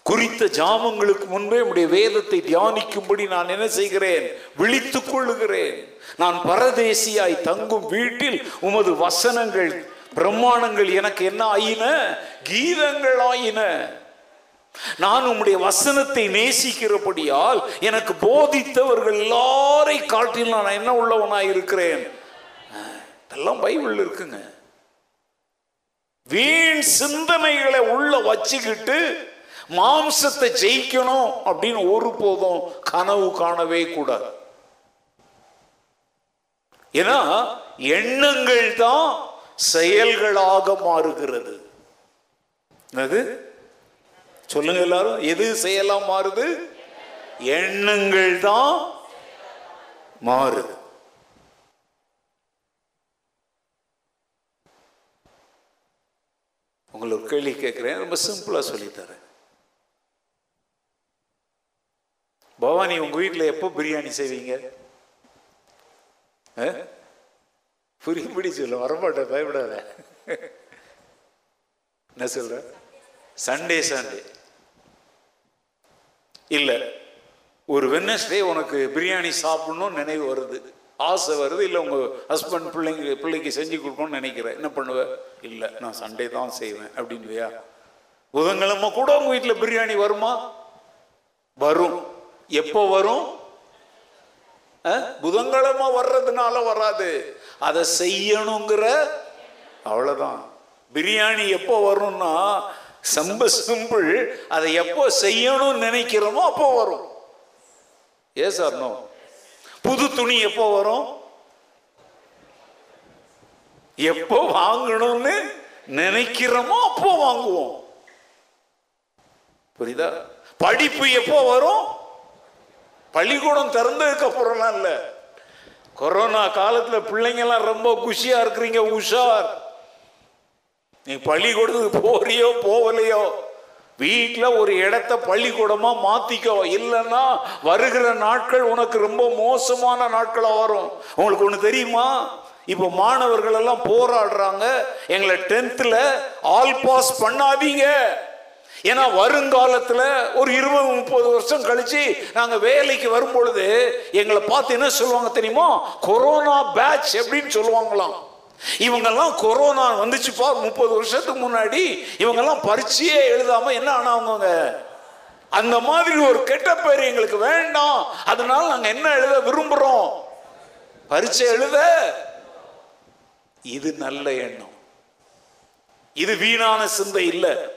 குறித்த ஜாமங்களுக்கு முன்பே உடைய வேதத்தை தியானிக்கும்படி நான் என்ன செய்கிறேன்? விழித்துக் கொள்ளுகிறேன். நான் பரதேசியாய் தங்கும் வீட்டில் உமது வசனங்கள் பிரமாணங்கள் எனக்கு என்ன ஆயின? கீதங்கள் ஆயின. நான் உம்முடைய வசனத்தை நேசிக்கிறபடியால் எனக்கு போதித்தவர்கள் எல்லாரை காட்டில் நான் என்ன உள்ளவனாய் இருக்கிறேன்? எல்லாம் பைபிள் இருக்குங்க. வீண் சிந்தனைகளை உள்ள வச்சுக்கிட்டு மாம்சத்தை ஜெயிக்கணும் அப்படின்னு ஒருபோதும் கனவு காணவே கூடாது. ஏன்னா எண்ணங்கள் தான் செயல்களாக மாறுகிறது. அது சொல்லுங்க எல்லாரும். எது செயலா மாறுது? எண்ணங்கள் தான் மாறுது. உங்களுக்கு கேள்வி கேட்குறேன். ரொம்ப சிம்பிளாக சொல்லித்தரேன். பவானி உங்கள் வீட்டில் எப்போ பிரியாணி செய்வீங்க? ஆ? புரியும்படி இல்லை வரமாட்டேன் பயப்படாத. என்ன சொல்ற? சண்டே சண்டே இல்லை ஒரு வெட்னஸ்டே உனக்கு பிரியாணி சாப்பிடணும்னு நினைவு வருது. ஆசை வருது இல்லை உங்க ஹஸ்பண்ட் பிள்ளைங்க பிள்ளைக்கு செஞ்சு கொடுக்கணும்னு நினைக்கிறேன் என்ன பண்ணுவ? இல்லை நான் சண்டே தான் செய்வேன் அப்படின்னுவியா? புதன்கிழமை கூட உங்க வீட்டில் பிரியாணி வருமா? வரும். எப்போ வரும்? புதன்கிழமை வர்றதுனால வராது. அதை செய்யணுங்கிற அவ்வளோதான் பிரியாணி எப்போ வரும்னா சம்ப சிம்பிள் அதை எப்போ செய்யணும்னு நினைக்கிறோமோ அப்போ வரும். ஏ சார் நோ? புது துணி எப்போ வரும்? எப்போ வாங்கணும்னு நினைக்கிறோமோ அப்போ வாங்குவோம். புரியுதா? படிப்பு எப்போ வரும்? பள்ளிக்கூடம் திறந்ததுக்கு அப்புறம்லாம் இல்லை. கொரோனா காலத்தில் பிள்ளைங்க எல்லாம் ரொம்ப குஷியாக இருக்கிறீங்க உஷார். நீ பள்ளிக்கூடத்துக்கு போறியோ போகலையோ வீட்டில் ஒரு இடத்த பள்ளிக்கூடமாக மாற்றிக்கோ இல்லைன்னா வருகிற நாட்கள் உனக்கு ரொம்ப மோசமான நாட்களாக வரும். உங்களுக்கு ஒன்று தெரியுமா? இப்போ மாணவர்கள் எல்லாம் போராடுறாங்க. எங்களை டென்த்தில் ஆல் பாஸ் பண்ணாதீங்க. ஏன்னா வருங்காலத்தில் ஒரு இருபது முப்பது வருஷம் கழிச்சு நாங்கள் வேலைக்கு வரும் பொழுது எங்களை பார்த்து என்ன சொல்லுவாங்க தெரியுமா? கொரோனா பேட்ச் எப்படின்னு சொல்லுவாங்களாம். இவங்கெல்லாம் கொரோனா வந்துச்சுப்பா முப்பது வருஷத்துக்கு முன்னாடி. இவங்கெல்லாம் பரீட்சையே எழுதாம என்ன ஆனாங்க அந்த மாதிரி ஒரு கெட்ட பேர் எங்களுக்கு வேண்டாம். அதனால நாங்க என்ன எழுத விரும்புறோம்? பரீட்சை எழுத. இது நல்ல எண்ணம். இது வீணான சிந்தை இல்லை.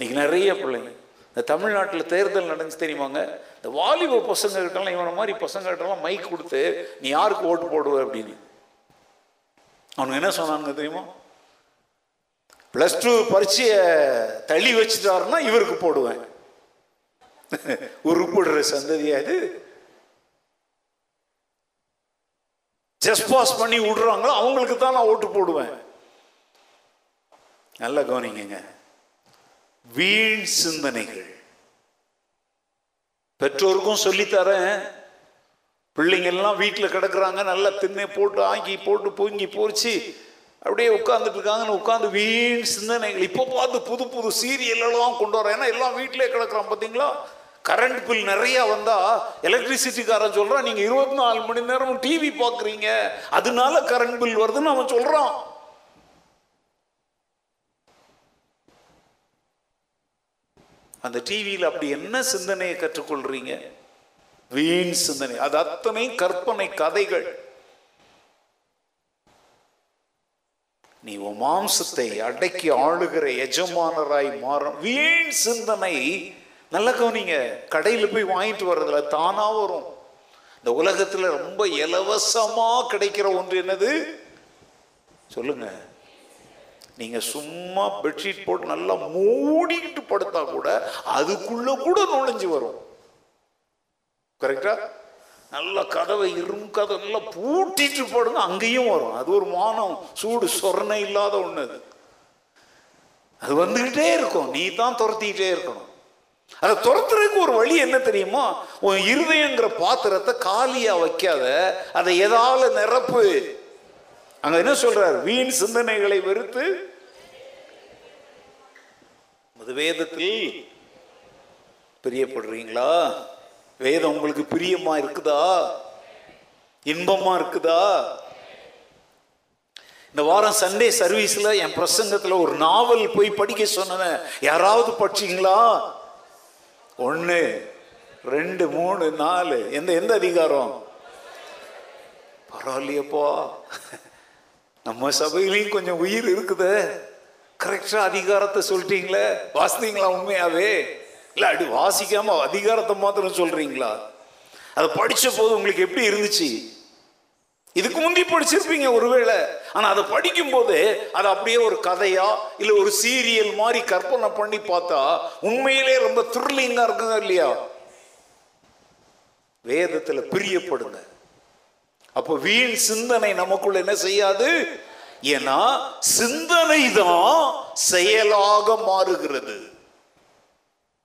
இன்னைக்கு நிறைய பிள்ளைங்க. இந்த தமிழ்நாட்டில் தேர்தல் நடந்துச்சு தெரியுமாங்க? இந்த வாலிப பசங்க கிட்டலாம் இவனை மாதிரி பசங்கள்கிட்டலாம் மைக் கொடுத்து நீ யாருக்கு ஓட்டு போடுவ? அப்படின்னு. அவனுக்கு என்ன சொன்னாங்க தெரியுமா? ப்ளஸ் டூ பரீட்சையை தள்ளி வச்சுட்டாருன்னா இவருக்கு போடுவேன். உருப்படுற சந்ததியா இது? ஜஸ்ட் பாஸ் பண்ணி விடுறாங்களோ அவங்களுக்கு தான் நான் ஓட்டு போடுவேன். நல்லா கவனிங்க வீண் சிந்தனைகள். பெற்றோருக்கும் சொல்லித்தரேன். பிள்ளைங்க எல்லாம் வீட்டில் கிடக்குறாங்க நல்லா திண்ணை போட்டு ஆக்கி போட்டு பொங்கி போச்சு அப்படியே உட்காந்துட்டு இருக்காங்கன்னு உட்காந்து வீண் சிந்தனைகள். இப்போ பார்த்து புது புது சீரியல் எல்லாம் கொண்டு வரேன். ஏன்னா எல்லாம் வீட்டிலே கிடக்குறோம் பார்த்தீங்களா? கரண்ட் பில் நிறையா வந்தால் எலக்ட்ரிசிட்டிக்காரன் சொல்கிறான் நீங்கள் இருபத்தி நாலு மணி நேரம் டிவி பார்க்குறீங்க அதனால கரண்ட் பில் வருதுன்னு அவன் சொல்கிறான் அந்த டிவியில் அப்படி என்ன சிந்தனையை கற்றுக்கொள்றீங்க? வீண் சிந்தனை. அது அத்தனை கற்பனை கதைகள். நீ உன் மாம்சத்தை அடக்கி ஆளுகிற எஜமானராய் மாறும். வீண் சிந்தனை. நல்ல கவனிங்க. கடையில் போய் வாங்கிட்டு வர்றதுல தானா வரும். இந்த உலகத்துல ரொம்ப இலவசமா கிடைக்கிற ஒன்று என்னது? சொல்லுங்க. நீங்கள் சும்மா பெட்ஷீட் போட்டு நல்லா மூடிக்கிட்டு படுத்தா கூட அதுக்குள்ள கூட நுழைஞ்சு வரும். கரெக்டா நல்ல கதவை இரும் கதை நல்லா பூட்டிட்டு படுங்க அங்கேயும் வரும். அது ஒரு மானம் சூடு சொரணை இல்லாத ஒண்ணு அது. அது வந்துகிட்டே இருக்கும். நீ தான் துரத்திக்கிட்டே இருக்கணும். அதை துரத்துறதுக்கு ஒரு வழி என்ன தெரியுமா? உன் இருதயங்கிற பாத்திரத்தை காலியா வைக்காத அதை எதால நிரப்பு. அங்க என்ன சொல்றாரு? வீண் சிந்தனைகளை வெறுத்து அது வேதத்தில் பிரியப்படுறீங்களா? வேதம் உங்களுக்கு பிரியமா இருக்குதா? இன்பமா இருக்குதா? இந்த வாரம் சண்டே சர்வீஸ்ல என் பிரசங்கத்துல ஒரு நாவல் போய் படிக்க சொன்ன யாராவது படிச்சீங்களா? ஒன்று ரெண்டு மூணு நாலு. எந்த எந்த அதிகாரம்? பரவாயில்லையப்பா. நம்ம சபையிலையும் கொஞ்சம் உயிர் இருக்குது. கரெக்டாக அதிகாரத்தை சொல்லிட்டீங்களே வாசித்தீங்களா உண்மையாவே? இல்லை அப்படி வாசிக்காம அதிகாரத்தை மாத்திரம் சொல்றீங்களா? அதை படித்த போது உங்களுக்கு எப்படி இருந்துச்சு? இதுக்கு முந்தி படிச்சிருப்பீங்க ஒருவேளை. ஆனால் அதை படிக்கும் போது அது அப்படியே ஒரு கதையா இல்லை ஒரு சீரியல் மாதிரி கற்பனை பண்ணி பார்த்தா உண்மையிலே ரொம்ப த்ரில்லிங்காக இருக்குங்க இல்லையா? வேதத்தில் பிரியப்படுங்க. அப்போ வீண் சிந்தனை நமக்குள்ள என்ன செய்யாது? ஏன்னா சிந்தனை தான் செயலாக மாறுகிறது.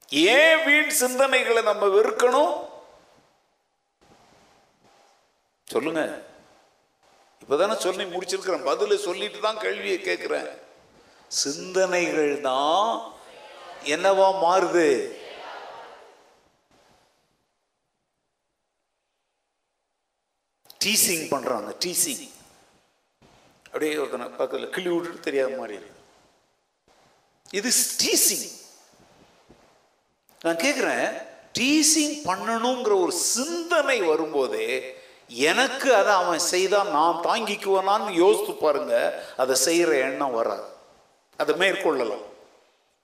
ஏன் வீண் சிந்தனைகளை நம்ம வெறுக்கணும்? சொல்லுங்க. இப்பதானே சொல்லி முடிச்சிருக்கிறேன். பதில சொல்லிட்டு தான் கேள்வியை கேட்கிறேன். சிந்தனைகள் தான் என்னவா மாறுது? டீசிங் பண்றாங்க டீசிங் அப்படியே ஒருத்தனை பக்கத்தில் கிள்ளி விட்டுட்டு தெரியாத மாதிரி. இது டீசிங் நான் கேட்குறேன் டீசிங் பண்ணணுங்கிற ஒரு சிந்தனை வரும்போதே எனக்கு அதை அவன் செய்தால் நான் தாங்கிக்குவேனான்னு யோசித்து பாருங்க அதை செய்கிற எண்ணம் வராது. அதை மேற்கொள்ளலாம்.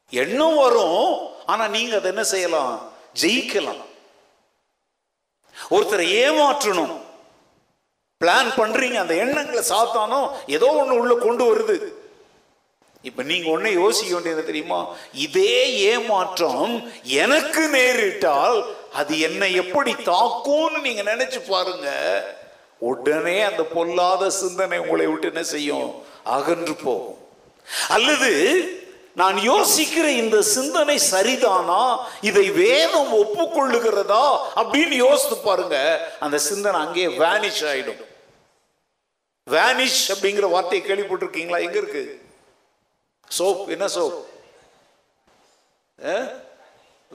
எண்ணம் வரும் ஆனால் நீங்கள் அதை என்ன செய்யலாம்? ஜெயிக்கலாம். ஒருத்தரை ஏமாற்றணும். பிளான் பண்றீங்க அந்த எண்ணங்களை சாத்தானோ ஏதோ ஒன்று உள்ள கொண்டு வருது. இப்ப நீங்க ஒண்ணு யோசிக்க வேண்டியது தெரியுமா? இதே ஏமாற்றம் எனக்கு நேரிட்டால் அது என்னை எப்படி தாக்கும்னு நீங்க நினைச்சு பாருங்க. உடனே அந்த பொல்லாத சிந்தனை உங்களை விட்டு என்ன செய்யும்? அகன்று போகும். அல்லது நான் யோசிக்கிற இந்த சிந்தனை சரிதானா? இதை வேதம் ஒப்புக்கொள்ளுகிறதா? அப்படின்னு யோசித்து பாருங்க. அந்த சிந்தனை அங்கேயே வேனிஷ் ஆயிடும். வேனிஷ் அப்படிங்கிற வார்த்தையை கேள்விப்பட்டிருக்கீங்களா? எங்க இருக்கு? சோப் என்ன சோப்?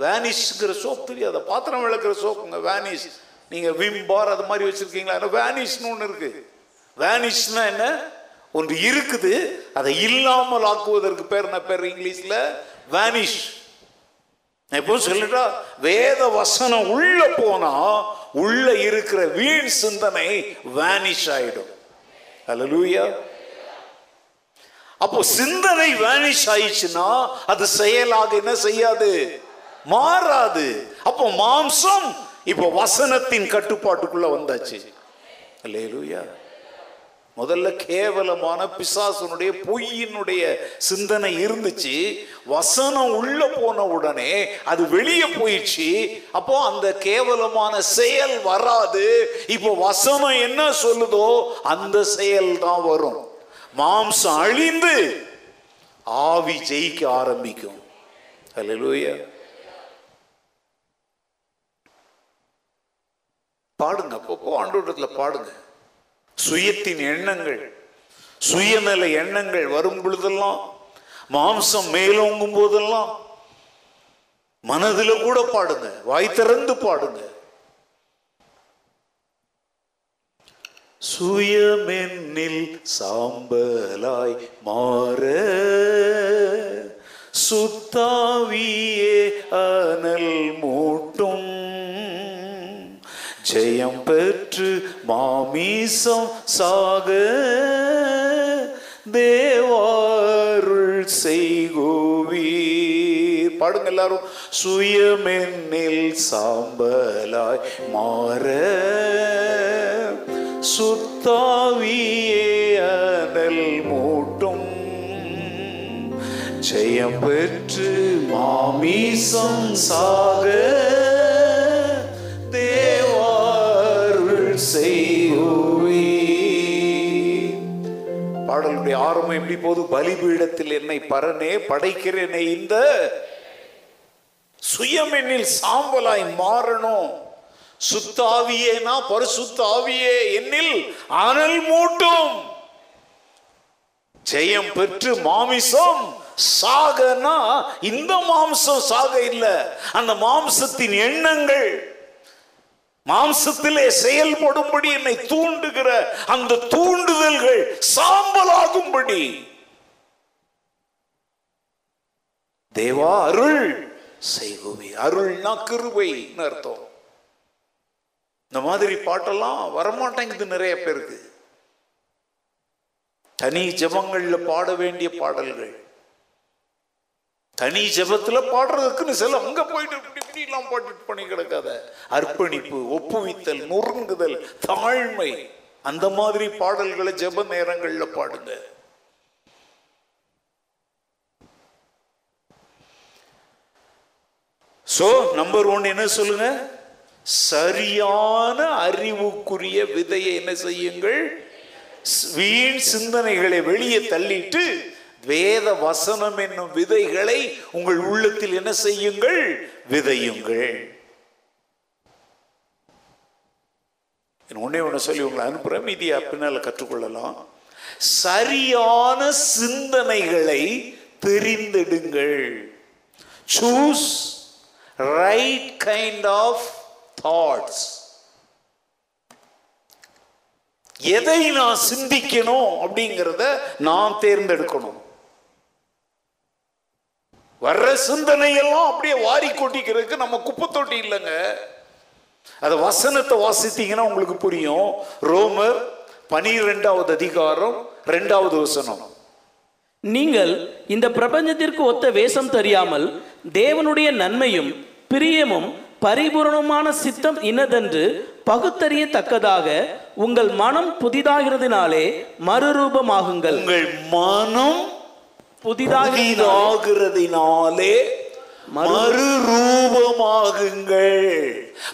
வேனிஷ்ங்கிற சோப் தெரியாத? பாத்திரம் விளக்குற சோப்புங்க வேனிஷ் நீங்க விம் பார் அது மாதிரி வச்சிருக்கீங்களா? வேனிஷ்னு ஒன்று இருக்கு. வேனிஷ்னா என்ன? ஒன்று இருக்குது. அதை இல்லாமல் ஆக்குவதற்கு பேர் என்ன பேர் இங்கிலீஷில்? வேனிஷ் எப்போ சொல்லிட்டா வேத வசனம் உள்ள போனா உள்ள இருக்கிற வீண் சிந்தனை வேனிஷ் ஆயிடும். ஹலலூயா அப்போ சிந்தனை வேனிஷ் ஆயிடுச்சுன்னா அது செயலாக என்ன செய்யாது? மாறாது. அப்போ மாம்சம் இப்போ வசனத்தின் கட்டுப்பாட்டுக்குள்ள வந்தாச்சு. அல்லேலூயா முதல்ல கேவலமான பிசாசனுடைய பொய்யினுடைய சிந்தனை இருந்துச்சு. வசனம் உள்ள போன உடனே அது வெளியே போயிடுச்சு. அப்போ அந்த கேவலமான செயல் வராது. இப்போ வசனம் என்ன சொல்லுதோ அந்த செயல் தான் வரும். மாம்சம் அழிந்து ஆவி ஜெயிக்க ஆரம்பிக்கும். அல்லேலூயா பாடுங்க அப்போ ஆண்டோட்டத்துல பாடுங்க. சுயத்தின் எண்ணங்கள் சுயநல எண்ணங்கள் வரும் பொழுதெல்லாம் மாம்சம் மேலோங்கும் போதெல்லாம் மனதில் கூட பாடுங்க வாய் திறந்து பாடுங்க. சுயமென்னில் சாம்பலாய் மாற சுத்தாவியே அனல் மூட்டும். ஜெயம் பெற்று மாமீசம் சாக தேவாருள் செய்குவீர். பாடுங்க எல்லாரும். சுயமென்னில் சாம்பலாய் மாற சுத்தாவியே அனல் மூட்டும். ஜெயம் பெற்று மாமீசம் சாக யாரும் ஆரம்பம் எப்படி போது பலிபீடத்தில் என்னை பரனே படைக்கிறேனே. இந்த சுயமென்னில் சாம்பலாய் மாறணும். சுத்தாவியேனா பரிசுத்தாவியே என்னில் அனல் மூட்டும். ஜெயம் பெற்று மாமிசம் சாகனா இந்த மாம்சம் சாக இல்ல. அந்த மாம்சத்தின் எண்ணங்கள் மாம்சத்திலே செயல்படும்படி என்னை தூண்டுகிற அந்த தூண்டுதல்கள் சாம்பலாகும்படி. தேவா அருள் செய்குவி. அருள்னா கிருபைன்னு அர்த்தம். இந்த மாதிரி பாட்டெல்லாம் வரமாட்டேங்குது நிறைய பேருக்கு. தனி ஜெபங்கள்ல பாட வேண்டிய பாடல்கள். தனி ஜெபத்துல பாடுறதுக்குன்னு சில அங்க போயிட்டு இப்படி எல்லாம் பாட்டுட்டு பண்ணி கிடக்காத. அர்ப்பணிப்பு ஒப்புவித்தல் நொறுங்குதல் தாழ்மை. அந்த மாதிரி பாடல்களை ஜெப நேரங்கள்ல பாடுங்க. சோ நம்பர் ஒன் என்ன சொல்லுங்க? சரியான அறிவுக்குரிய விதையை என்ன செய்யுங்கள்? வீண் சிந்தனைகளை வெளியே தள்ளிட்டு வேத வசனம் என்னும் விதைகளை உங்கள் உள்ளத்தில் என்ன செய்யுங்கள்? விதையுங்கள். ஒன்னே ஒன்று சொல்லி உங்களை அனுப்புகிறேன் மீதியா பின்னால் கற்றுக்கொள்ளலாம். சரியான சிந்தனைகளை தெரிந்தெடுங்கள். Choose right kind of thoughts எதை நான் சிந்திக்கணும் அப்படிங்கிறத நான் தேர்ந்தெடுக்கணும். வர்ற சிந்தனையெல்லாம் அப்படியே வாரி கொட்டிக்கிறதுக்கு நம்ம குப்பை தொட்டி இல்லைங்க. அது வசனத்தை வாசித்தீங்கன்னா உங்களுக்கு புரியும். ரோமர் பனிரெண்டாவது அதிகாரம் ரெண்டாவது வசனம். நீங்கள் இந்த பிரபஞ்சத்திற்கு ஒத்த வேஷம் தெரியாமல் தேவனுடைய நன்மையும் பிரியமும் பரிபூரணமான சித்தம் இன்னதென்று பகுத்தறியத்தக்கதாக உங்கள் மனம் புதிதாகிறதுனாலே மறுரூபமாகுங்கள். உங்கள் மனம் புதிதாகிறதுனாலே புதிதாகிறதினாலே மறுரூபமாகுங்கள்.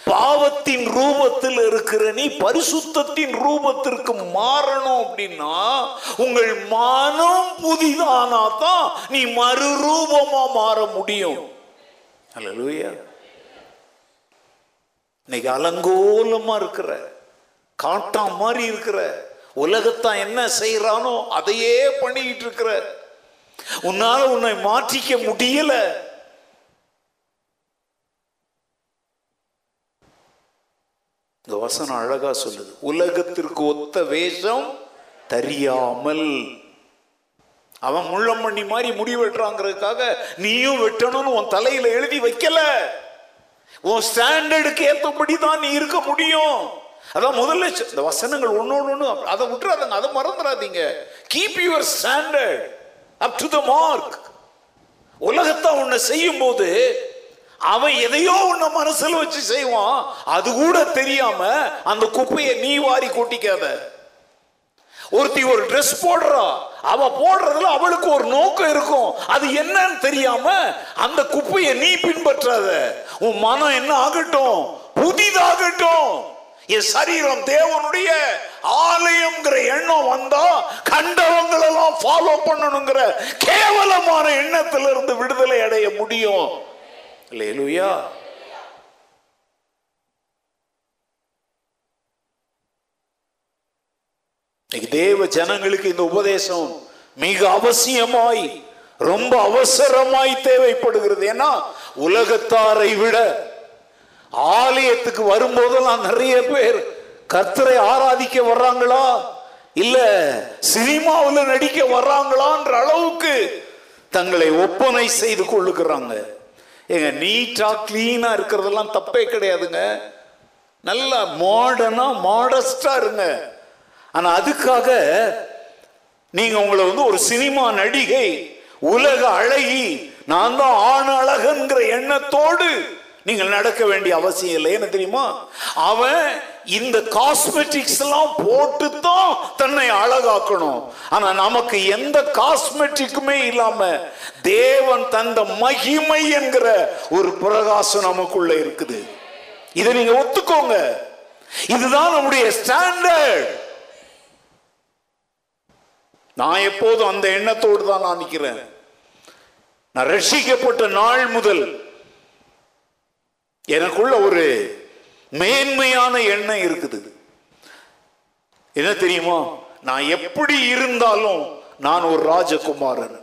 பாவத்தின் ரூபத்தில் இருக்கிற நீ பரிசுத்தத்தின் ரூபத்திற்கு மாறணும் அப்படின்னா உங்கள் மனம் புதிதானா தான் நீ மறுரூபமா மாற முடியும். அல்லேலூயா. இன்னைக்கு அலங்கோலமா இருக்கிற காட்டா மாதிரி இருக்கிற உலகத்தான் என்ன செய்யறானோ அதையே பண்ணிக்கிட்டு இருக்கிற உன்னால உன்னை மாற்றிக்க முடியல. இந்த வசனம் அழகா சொல்லுது. உலகத்திற்கு ஒத்த வேஷம் தெரியாமல். அவன் முள்ளம்மண்ணி மாதிரி முடி வெட்டுறாங்கிறதுக்காக நீயும் வெட்டணும்னு உன் தலையில எழுதி வைக்கல. உன் ஸ்டாண்டர்டுக்கு ஏத்தபடி தான் நீ இருக்க முடியும். அதான் முதல்ல இந்த வசனங்கள் ஒன்னொன்னு ஒண்ணு அதை விட்டுறாதங்க அதை மறந்துடாதீங்க keep your standard up to the mark உலகத்தை உன்னை செய்யும் போது அவன் எதையோ உன்னை மனசில் வச்சு செய்வான். அது கூட தெரியாம அந்த குப்பையை நீ வாரி கொட்டிக்காத. ஒருத்தி ஒரு ட்ரெஸ் போடுறா. அவ போடுறதுல அவளுக்கு ஒரு நோக்கம் இருக்கும். அது என்னன்னு தெரியாம அந்த குப்பையை நீ பின்பற்றாத. உன் மனம் என்ன ஆகட்டும்? புதிதாகட்டும். என் சரீரம் தேவனுடைய ஆலயம்ங்கிற எண்ணம் வந்தா கண்டவங்களெல்லாம் ஃபாலோ பண்ணணுங்கிற கேவலமான எண்ணத்திலிருந்து விடுதலை அடைய முடியும். இல்லையா தேவ ஜனங்களுக்கு இந்த உபதேசம் மிக அவசியமாய் ரொம்ப அவசரமாய் தேவைப்படுகிறது. ஏன்னா உலகத்தாரை விட ஆலயத்துக்கு வரும்போதெல்லாம் நிறைய பேர் கர்த்தரை ஆராதிக்க வர்றாங்களா? இல்ல சினிமாவில் நடிக்க வர்றாங்களான்ற அளவுக்கு தங்களை ஒப்பனை செய்து கொள்ளுக்கிறாங்க ஏங்க நீட்டா கிளீனா இருக்கிறதெல்லாம் தப்பே கிடையாதுங்க. நல்ல மாடர்னா மாடஸ்டா இருங்க. ஆனா அதுக்காக நீங்க உங்களை வந்து ஒரு சினிமா நடிகை உலக அழகி நான் தான் ஆண் அழகங்கிற எண்ணத்தோடு நீங்கள் நடக்க வேண்டிய அவசியம் இல்லை. என்ன தெரியுமா? அவன் இந்த காஸ்மெட்டிக்ஸ் எல்லாம் போட்டு தான் தன்னை அழகாக்கணும். ஆனா நமக்கு எந்த காஸ்மெட்டிக்குமே இல்லாம தேவன் தந்த மகிமை என்கிற ஒரு பிரகாசம் நமக்குள்ள இருக்குது. இதை நீங்க ஒத்துக்கோங்க. இதுதான் நம்முடைய ஸ்டாண்டர்ட் நான் எப்போதும் அந்த எண்ணத்தோடு தான் நான் நிற்கிறேன். நான் ரசிக்கப்பட்ட நாள் முதல் எனக்குள்ள ஒரு மேன்மையான எண்ணம் இருக்குது. என்ன தெரியுமா? நான் எப்படி இருந்தாலும் நான் ஒரு ராஜகுமாரன்.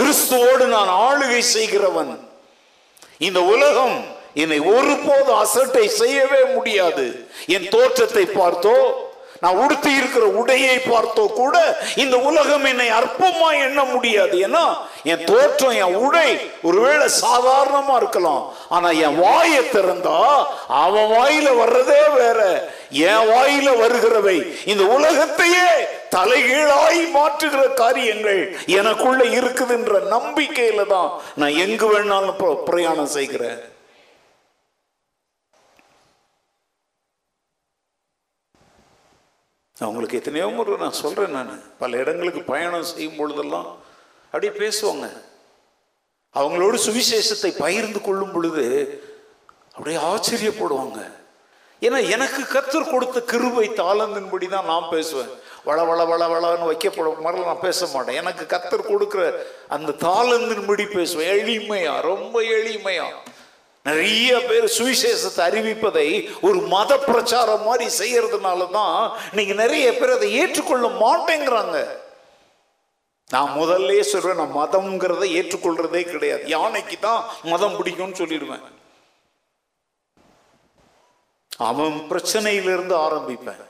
கிறிஸ்துவோடு நான் ஆளுகை செய்கிறவன். இந்த உலகம் என்னை ஒருபோது அசட்டை செய்யவே முடியாது. என் தோற்றத்தை பார்த்தோ நான் உடுத்தி இருக்கிற உடையை பார்த்தோ கூட இந்த உலகம் என்னை அற்பமா எண்ண முடியாது. ஏன்னா என் தோற்றம் என் உடை ஒருவேளை சாதாரணமா இருக்கலாம். ஆனா என் வாயை திறந்தா அவன் வாயில வர்றதே வேற. என் வாயில வருகிறவை இந்த உலகத்தையே தலைகீழாய் மாற்றுகிற காரியங்கள் எனக்குள்ள இருக்குதுன்ற நம்பிக்கையில தான் நான் எங்கு வேணாலும் பிரயாணம் செய்கிறேன். நான் உங்களுக்கு எத்தனையோ முறை நான் சொல்கிறேன் நான். பல இடங்களுக்கு பயணம் செய்யும் பொழுதெல்லாம் அப்படியே பேசுவாங்க. அவங்களோடு சுவிசேஷத்தை பகிர்ந்து கொள்ளும் பொழுது அப்படியே ஆச்சரியப்படுவாங்க. ஏன்னா எனக்கு கத்தர் கொடுத்த கிருபை தாளந்தின்படி தான் நான் பேசுவேன். வள வள வள வளன்னு வைக்கப்பட மாதிரி நான் பேச மாட்டேன். எனக்கு கத்தர் கொடுக்குற அந்த தாளந்தின்படி பேசுவேன். எளிமையா ரொம்ப எளிமையா. நிறைய பேர் சுவிசேஷத்தை அறிவிப்பதை ஒரு மத பிரச்சாரம் மாதிரி செய்யறதுனால தான் நீங்க நிறைய பேர் அதை ஏற்றுக்கொள்ள மாட்டேங்கிறாங்க. நான் முதல்ல சொல்றேன் நான் மதம்ங்கிறத ஏற்றுக்கொள்றதே கிடையாது. யானைக்கு தான் மதம் பிடிக்கும்னு சொல்லிடுவேன். அவன் பிரச்சனையிலிருந்து ஆரம்பிப்பேன்.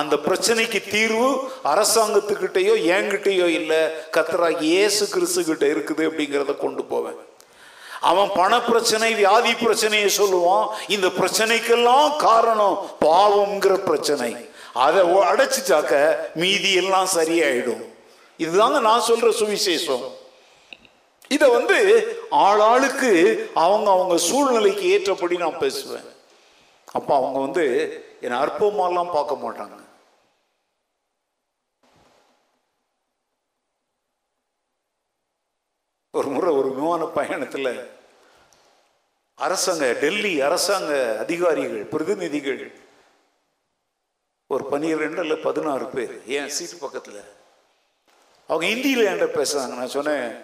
அந்த பிரச்சனைக்கு தீர்வு அரசாங்கத்துக்கிட்டேயோ என்கிட்டயோ இல்லை. கத்தராகி இயேசு கிறிஸ்து கிட்ட இருக்குது அப்படிங்கிறத கொண்டு போவேன். அவன் பண பிரச்சனை வியாதி பிரச்சனையை சொல்லுவான். இந்த பிரச்சனைக்கெல்லாம் காரணம் பாவம்ங்கிற பிரச்சனை. அதை அடைச்சிட்டாக்க மீதி எல்லாம் சரியாயிடும். இதுதாங்க நான் சொல்ற சுவிசேஷம். இதை வந்து ஆளாளுக்கு அவங்க அவங்க சூழ்நிலைக்கு ஏற்றபடி நான் பேசுவேன். அப்போ அவங்க வந்து என்னை அற்பமாலாம் பார்க்க மாட்டாங்க. ஒரு முறை ஒரு விமான பயணத்தில் அரசாங்க டெல்லி அரசாங்க அதிகாரிகள் பிரதிநிதிகள் ஒரு பன்னிரெண்டு இல்லை பதினாறு பேர் ஏன் சீட்டு பக்கத்தில்? அவங்க ஹிந்தியில் என்கிட்ட பேசுகிறாங்க நான் சொன்னேன்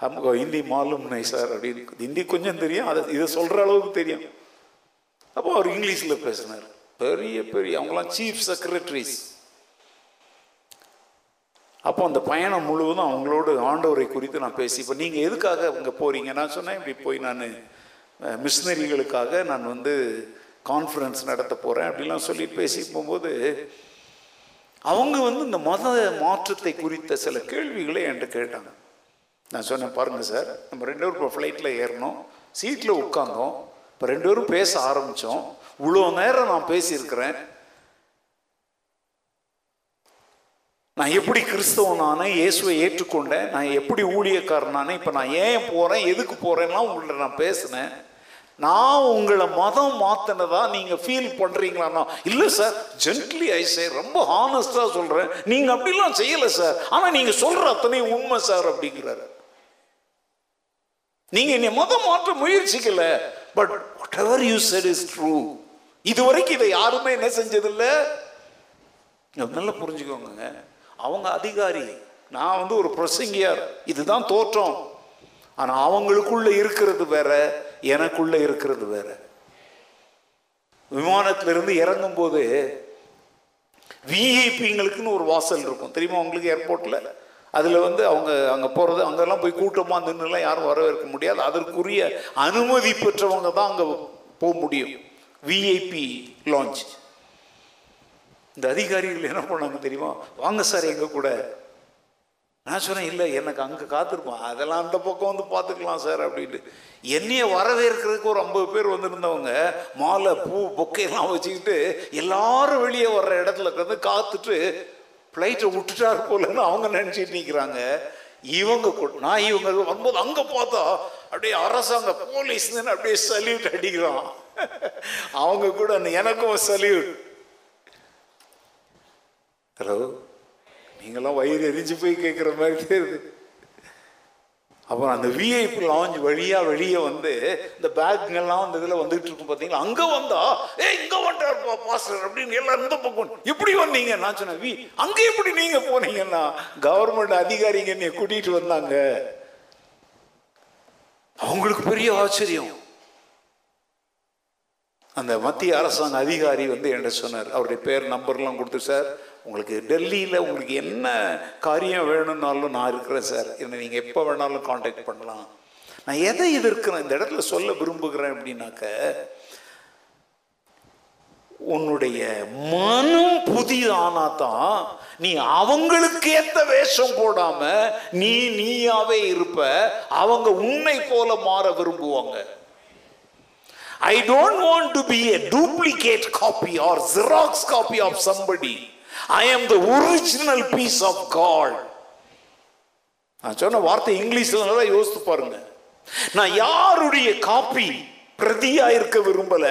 நமக்கு ஹிந்தி மாலும் நை சார் அப்படின்னு. ஹிந்தி கொஞ்சம் தெரியும் அதை இதை சொல்கிற அளவுக்கு தெரியும். அப்போ அவர் இங்கிலீஷில் பேசினார். பெரிய பெரிய அவங்களாம் சீஃப் செக்ரட்டரிஸ் அப்போ அந்த பயணம் முழுவதும் அவங்களோடு ஆண்டவரை குறித்து நான் பேசி இப்போ நீங்கள் எதுக்காக அங்கே போகிறீங்க நான் சொன்னேன் இப்படி போய் நான் மிஷினரிகளுக்காக நான் வந்து கான்ஃபரன்ஸ் நடத்த போகிறேன் அப்படிலாம் சொல்லி பேசி போகும்போது அவங்க வந்து இந்த மத மாற்றத்தை குறித்த சில கேள்விகளை என்கிட்ட கேட்டாங்க. நான் சொன்னேன் பாருங்கள் சார் நம்ம ரெண்டு பேரும் இப்போ ஃப்ளைட்டில் ஏறினோம் சீட்டில் உட்காந்தோம் இப்போ ரெண்டு பேரும் பேச ஆரம்பித்தோம் இவ்வளோ நேரம் நான் பேசியிருக்கிறேன் நான் எப்படி கிறிஸ்தவனானே இயேசுவை ஏற்றுக்கொண்டேன் நான் எப்படி ஊழியக்காரனானே இப்போ நான் ஏன் போகிறேன் எதுக்கு போகிறேன்னா உங்கள்ட்ட நான் பேசினேன். நான் உங்களை மதம் மாற்றினதா நீங்கள் ஃபீல் பண்ணுறீங்களான்னா இல்லை சார் ஜென்ட்லி ஐ சே ரொம்ப ஹானஸ்டாக சொல்கிறேன் நீங்கள் அப்படிலாம் செய்யலை சார் ஆனால் நீங்கள் சொல்கிற அத்தனை உண்மை சார் அப்படிங்கிறாரு. நீங்க என்னை மதம் மாற்ற முயற்சிக்கல but whatever you said is true இதுவரைக்கும் இதை யாருமே என்ன செஞ்சதில்ல? நல்லா புரிஞ்சுக்கோங்க. அவங்க அதிகாரி நான் வந்து ஒரு பிரசங்கியார் இதுதான் தோற்றம். ஆனால் அவங்களுக்குள்ள இருக்கிறது வேற எனக்குள்ள இருக்கிறது வேற. விமானத்திலிருந்து இறங்கும் போது விஐபிங்களுக்குன்னு ஒரு வாசல் இருக்கும். தெரியுமா உங்களுக்கு ஏர்போர்ட்டில் அதில் வந்து அவங்க அங்கே போகிறது அங்கெல்லாம் போய் கூட்டமாக நின்றுலாம் யாரும் வரவேற்க முடியாது. அதற்குரிய அனுமதி பெற்றவங்க தான் அங்கே போக முடியும். விஐபி லான்ச் இந்த அதிகாரிகள் என்ன பண்ணாங்க தெரியுமா? வாங்க சார் எங்கள் கூட. நான் சொன்னேன் இல்லை எனக்கு அங்கே காத்திருப்போம் அதெல்லாம் அந்த பக்கம் வந்து பார்த்துக்கலாம் சார் அப்படின்ட்டு. என்னைய வரவேற்கிறதுக்கு ஒரு ஐம்பது பேர் வந்திருந்தவங்க மாலை பூ பொக்கையெல்லாம் வச்சுக்கிட்டு எல்லாரும் வெளியே வர்ற இடத்துல வந்து காத்துட்டு ஃப்ளைட்டை விட்டுட்டாரு போலன்னு அவங்க நினச்சிட்டு நிற்கிறாங்க இவங்க கூட நான் இவங்க வரும்போது அங்கே பார்த்தா அப்படியே அரசாங்க போலீஸ் அப்படியே சல்யூட் அடிக்கிறான். அவங்க கூட எனக்கும் சல்யூட் ஹலோ நீங்களாம் வயிறு எரிஞ்சு போய் கேட்குற மாதிரி தெரியுது அப்புறம் அந்த விஐபி லாஞ்ச் வழியாக வெளியே வந்து இந்த பேக்குங்கெல்லாம் அந்த இதில் வந்துகிட்டு இருக்கும் பார்த்தீங்களா அங்கே வந்தா ஏ இங்கே வந்துட்டாருப்பா பாஸ்டர் அப்படின்னு எல்லாரும் இந்த பக்கம். எப்படி வந்தீங்க? நான் சொன்னேன் வி அங்கே எப்படி நீங்கள் போனீங்கன்னா? கவர்மெண்ட் அதிகாரிங்க என்னை கூட்டிகிட்டு வந்தாங்க. அவங்களுக்கு பெரிய ஆச்சரியம். அந்த மத்திய அரசாங்க அதிகாரி வந்து என்கிட்ட சொன்னார் அவருடைய பேர் நம்பர்லாம் கொடுத்து சார் உங்களுக்கு டெல்லியில் உங்களுக்கு என்ன காரியம் வேணும்னாலும் நான் இருக்கிறேன் சார் என்னை நீங்கள் எப்போ வேணாலும் காண்டாக்ட் பண்ணலாம். நான் எதை எதிர்க்கிறேன்? இந்த இடத்துல சொல்ல விரும்புகிறேன் அப்படின்னாக்க உன்னுடைய மனம் புதிதானா தான் நீ அவங்களுக்கு ஏத்த வேஷம் போடாம நீ நீயாவே இருப்ப அவங்க உன்னை போல மாற விரும்புவாங்க. I don't want to be a duplicate copy or xerox copy of somebody I am the original piece of God நான் சொன்ன வார்த்தை இங்கிலீஷ்ல நல்லா யோசித்து பாருங்க. நான் யாருடைய காப்பி பிரதியா இருக்க விரும்பல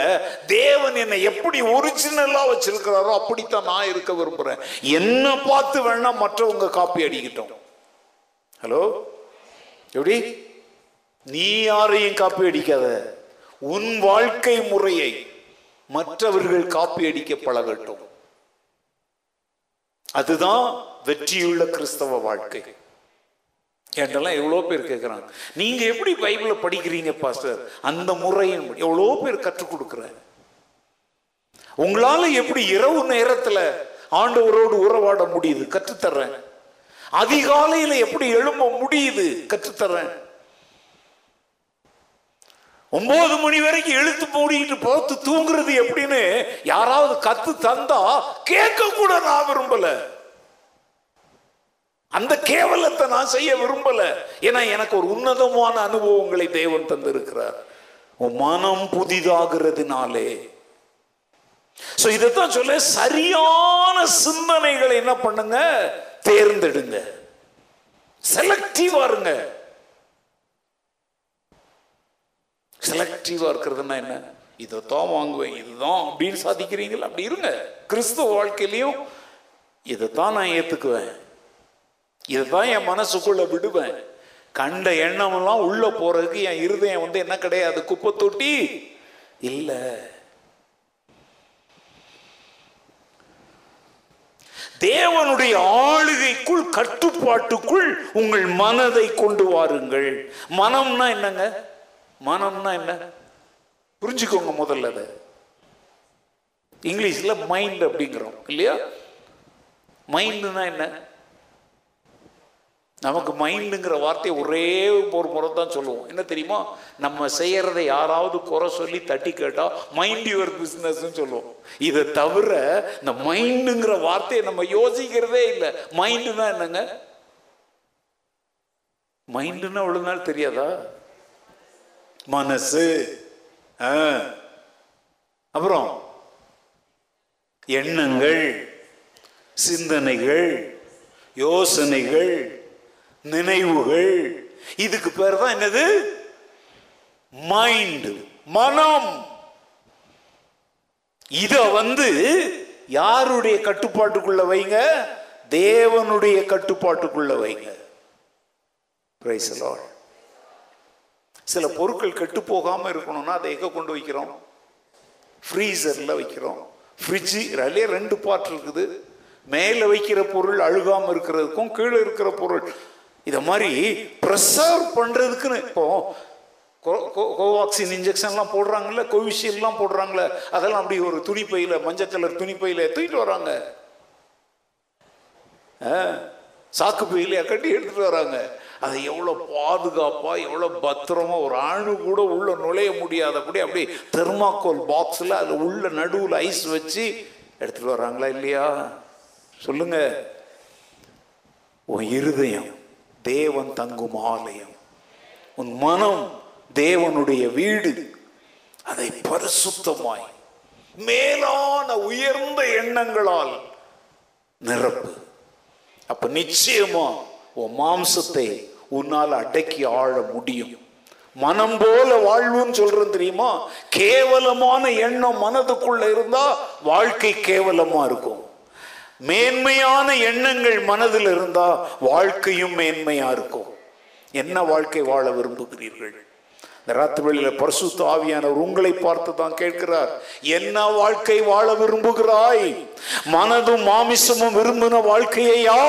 தேவன் என்னை எப்படி ஒரிஜினலா வச்சிருக்கிறாரோ அப்படித்தான் நான் இருக்க விரும்புறேன். என்ன பார்த்து வேணா மற்றவங்க காப்பி அடிக்கட்டும். ஹலோ எப்படி? நீ யாரையும் காப்பி அடிக்காத. உன் வாழ்க்கை முறையை மற்றவர்கள் காப்பி அடிக்க பழகட்டும். அதுதான் வெற்றியுள்ள கிறிஸ்தவ வாழ்க்கை. கேட்டெல்லாம் எவ்வளோ பேர் கேட்குறாங்க. நீங்கள் எப்படி பைபிளை படிக்கிறீங்க பாஸ்டர்? அந்த முறையின் எவ்வளோ பேர் கற்றுக் கொடுக்குறேன் உங்களால எப்படி இரவு நேரத்தில் ஆண்டவரோடு உறவாட முடியுது? கற்றுத்தர்றேன். அதிகாலையில் எப்படி எழும்ப முடியுது? கற்றுத்தர்றேன். ஒன்பது மணி வரைக்கும் எழுத்து மூடிட்டு போத்து தூங்குறது எப்படின்னு யாராவது கத்து தந்தா கேட்க கூட நான் விரும்பல. அந்த கேவலத்தை நான் செய்ய விரும்பல. ஏன்னா எனக்கு ஒரு உன்னதமான அனுபவங்களை தேவன் தந்திருக்கிறார். உன் மனம் புதிதாகிறதுனாலே. சோ இதைத்தான் சொல்ல சரியான சிந்தனைகளை என்ன பண்ணுங்க? தேர்ந்தெடுங்க. செலக்டிவா இருங்க. செலக்டிவாக இருக்கிறதுனா என்ன? தான் வாங்குவேன் இதுதான் அப்படின்னு சாதிக்கிறீங்களா அப்படி இருங்க. கிறிஸ்துவ வாழ்க்கையிலையும் இதை தான் நான் ஏற்றுக்குவேன் இதை தான் என் மனசுக்குள்ளே விடுவேன். கண்ட எண்ணமெல்லாம் உள்ளே போகிறதுக்கு என் இருதயம் வந்து என்ன கிடையாது? குப்பை தொட்டி இல்லை. தேவனுடைய ஆளுகைக்குள் கட்டுப்பாட்டுக்குள் உங்கள் மனதை கொண்டு வாருங்கள். மனம்னா என்னங்க? மனம்னா என்ன? புரிஞ்சுக்கோங்க முதல்ல அதை. இங்கிலீஷில் மைண்ட் அப்படிங்கிறோம் இல்லையா? மைண்டுனா என்ன? நமக்கு மைண்டுங்கிற வார்த்தையை ஒரே ஒரு முறை தான் சொல்லுவோம். என்ன தெரியுமா? நம்ம செய்கிறத யாராவது குறை சொல்லி தட்டி கேட்டால் மைண்ட் யுவர் பிஸ்னஸ்ன்னு சொல்லுவோம். இதை தவிர இந்த மைண்டுங்கிற வார்த்தையை நம்ம யோசிக்கிறதே இல்லை. மைண்டுனா என்னங்க? மைண்டுன்னா அவ்வளவு நாள் தெரியாதா? மனசு. ஆ. அப்புறம் எண்ணங்கள் சிந்தனைகள் யோசனைகள் நினைவுகள். இதுக்கு பேர் தான் என்னது? மைண்ட் மனம். இத வந்து யாருடைய கட்டுப்பாட்டுக்குள்ள வைங்க? தேவனுடைய கட்டுப்பாட்டுக்குள்ள வைங்க. பிரைஸ் லார்ட் சில பொருட்கள் கெட்டு போகாமல் இருக்கணும்னா அதை எங்கே கொண்டு வைக்கிறோம்? ஃப்ரீசரில் வைக்கிறோம். ஃப்ரிட்ஜு அதிலே ரெண்டு பார்ட் இருக்குது. மேலே வைக்கிற பொருள் அழுகாமல் இருக்கிறதுக்கும் கீழே இருக்கிற பொருள். இதை மாதிரி ப்ரெசர்வ் பண்ணுறதுக்குன்னு இப்போ கோ- கோ- கோவாக்சின் இன்ஜெக்ஷன்லாம் போடுறாங்கல்ல கோவிஷீல்ட்லாம் போடுறாங்கல்ல அதெல்லாம் அப்படி ஒரு துணிப்பையில் மஞ்சள் கலர் துணிப்பையில் தூக்கிட்டு வராங்க. ஆ, சாக்கு பையிலையா கட்டி எடுத்துகிட்டு வராங்க. அதை எவ்வளோ பாதுகாப்பாக எவ்வளோ பத்திரமாக ஒரு ஆணு கூட உள்ளே நுழைய முடியாதபடி அப்படி தெர்மாக்கோல் பாக்ஸில் அதில் உள்ள நடுவில் ஐஸ் வச்சு எடுத்துட்டு வராங்களா இல்லையா? சொல்லுங்க. உன் இருதயம் தேவன் தங்கும் ஆலயம். உன் மனம் தேவனுடைய வீடு. அதை பரிசுத்தமாய் மேலான உயர்ந்த எண்ணங்களால் நிரப்பு. அப்ப நிச்சயமா உன் மாம்சத்தை உன்னால் அடக்கி ஆழ முடியும். மனம் போல வாழ்வுன்னு சொல்றேன் தெரியுமா? கேவலமான எண்ணம் மனதுக்குள்ள இருந்தா வாழ்க்கை கேவலமா இருக்கும். மேன்மையான எண்ணங்கள் மனதில் இருந்தா வாழ்க்கையும் மேன்மையா இருக்கும். என்ன வாழ்க்கை வாழ விரும்புகிறீர்கள்? இந்த ராத்திரிகளில பரிசுத்த ஆவியானவர் உங்களை பார்த்து தான் கேட்கிறார். என்ன வாழ்க்கை வாழ விரும்புகிறாய்? மனதும் மாமிசமும் விரும்பின வாழ்க்கையா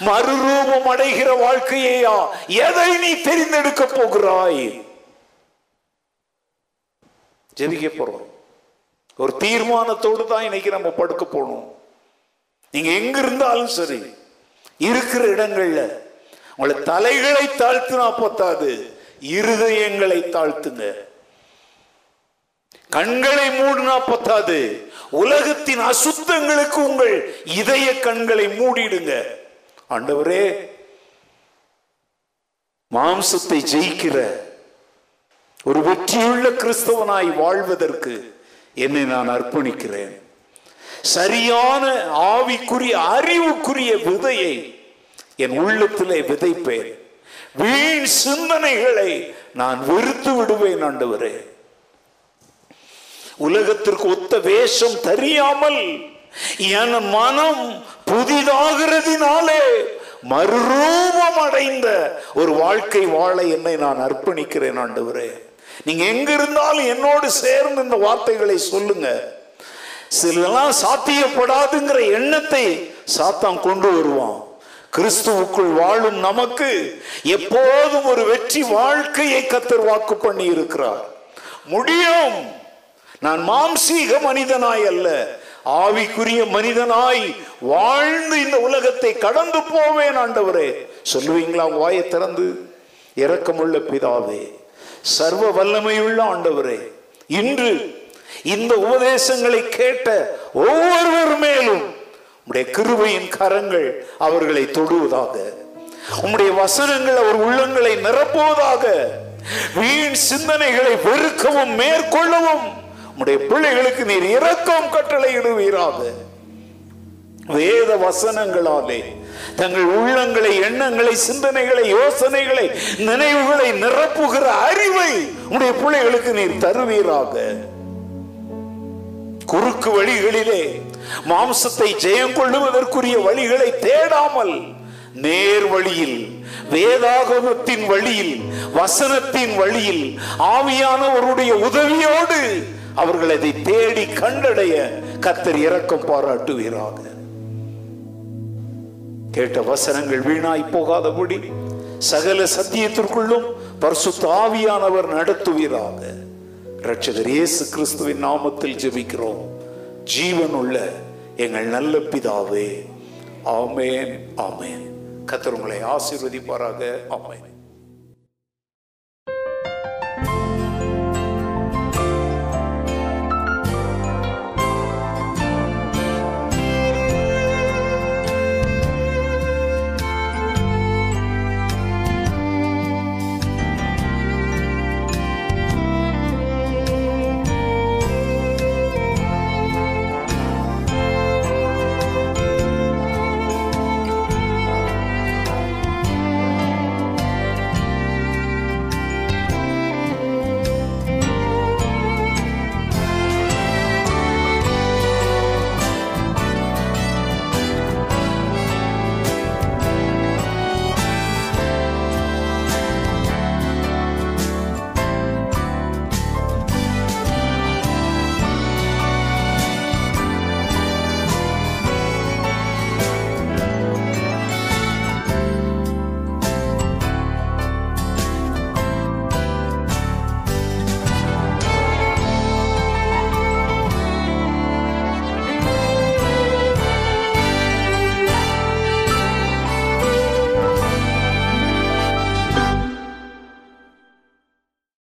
மறுரூபம் அடைகிற வாழ்க்கையா எதை நீ தெரிந்தெடுக்க போகிறாய்? ஜெபிக்க போறோம். ஒரு தீர்மானத்தோடு தான் இன்னைக்கு நம்ம படுக்க போகணும் நீங்க எங்க இருந்தாலும் சரி இருக்கிற இடங்கள்ல உங்களை தலைகளை தாழ்த்தினா பத்தாது இருதயங்களை தாழ்த்துங்க. கண்களை மூடினா பத்தாது உலகத்தின் அசுத்தங்களுக்கு உங்கள் இதய கண்களை மூடிடுங்க. ஆண்டவரே மாம்சத்தை ஜெயிக்கிற ஒரு வெற்றியுள்ள கிறிஸ்தவனாய் வாழ்வதற்கு என்னை நான் அர்ப்பணிக்கிறேன். சரியான ஆவிக்குரிய அறிவுக்குரிய விதையை என் உள்ளத்திலே விதைப்பேன். வீண் சிந்தனைகளை நான் வெறுத்து விடுவேன் ஆண்டவரே. உலகத்திற்கு ஒத்த வேஷம் தெரியாமல் என் மனம் புதிதாகிறதினாலே மறுரூபம் அடைந்த ஒரு வாழ்க்கை வாழ என்னை நான் அர்ப்பணிக்கிறேன் ஆண்டவரே. நீங்க எங்க இருந்தாலும் என்னோடு சேர்ந்து இந்த வார்த்தைகளை சொல்லுங்க. சிலலாம் சாத்தியப்படாதுங்கிற எண்ணத்தை சாத்தான் கொண்டு வருவான். கிறிஸ்துவுக்குள் வாழும் நமக்கு எப்போதும் ஒரு வெற்றி வாழ்க்கையை கத்தர் வாக்கு பண்ணி இருக்கிறார் முடியும். நான் மாம்சீக மனிதனாய் அல்ல. ஆவிக்குரிய மனிதனாய் வாழ்ந்து இந்த உலகத்தை கடந்து போவேன் ஆண்டவரே. சொல்லுவீங்களா? வாயை திறந்து. இரக்கமுள்ள பிதாவே சர்வ வல்லமையுள்ள ஆண்டவரே இன்று இந்த உபதேசங்களை கேட்ட ஒவ்வொருவர் மேலும் உடைய கிருபையின் கரங்கள் அவர்களை தொடுவதாக உம்முடைய வசனங்கள் அவர் உள்ளங்களை நிரப்புவதாக வீண் சிந்தனைகளை வெறுக்கவும் மேற்கொள்ளவும் உம்முடைய பிள்ளைகளுக்கு நீர் இரக்கம் கட்டளையிடுவீராக. வேத வசனங்களாலே தங்கள் உள்ளங்களை எண்ணங்களை சிந்தனைகளை யோசனைகளை நினைவுகளை நிரப்புகிற அறிவை உடைய பிள்ளைகளுக்கு நீர் தருவீராக. குறுக்கு வழிகளிலே மாம்சத்தை ஜெயம் கொள்ளுவதற்குரிய வழிகளை தேடாமல் நேர் வழியில் வேதாகமத்தின் வழியில் வசனத்தின் வழியில் ஆவியானவருடைய உதவியோடு அவர்கள் அதை தேடி கண்டடைய கத்தர் இரக்கம் பாராட்டுவீராக. கேட்ட வசனங்கள் வீணாய் போகாதபடி சகல சத்தியத்திற்குள்ளும் பரிசுத்த ஆவியானவர் நடத்துவீராக. ரட்சகர் இயேசு கிறிஸ்துவின் நாமத்தில் ஜெபிக்கிறோம். ஜீவனுள்ள எங்கள் நல்ல பிதாவே. ஆமேன் ஆமேன். கத்தர் உங்களை ஆசீர்வதிப்பாராக. ஆமேன்.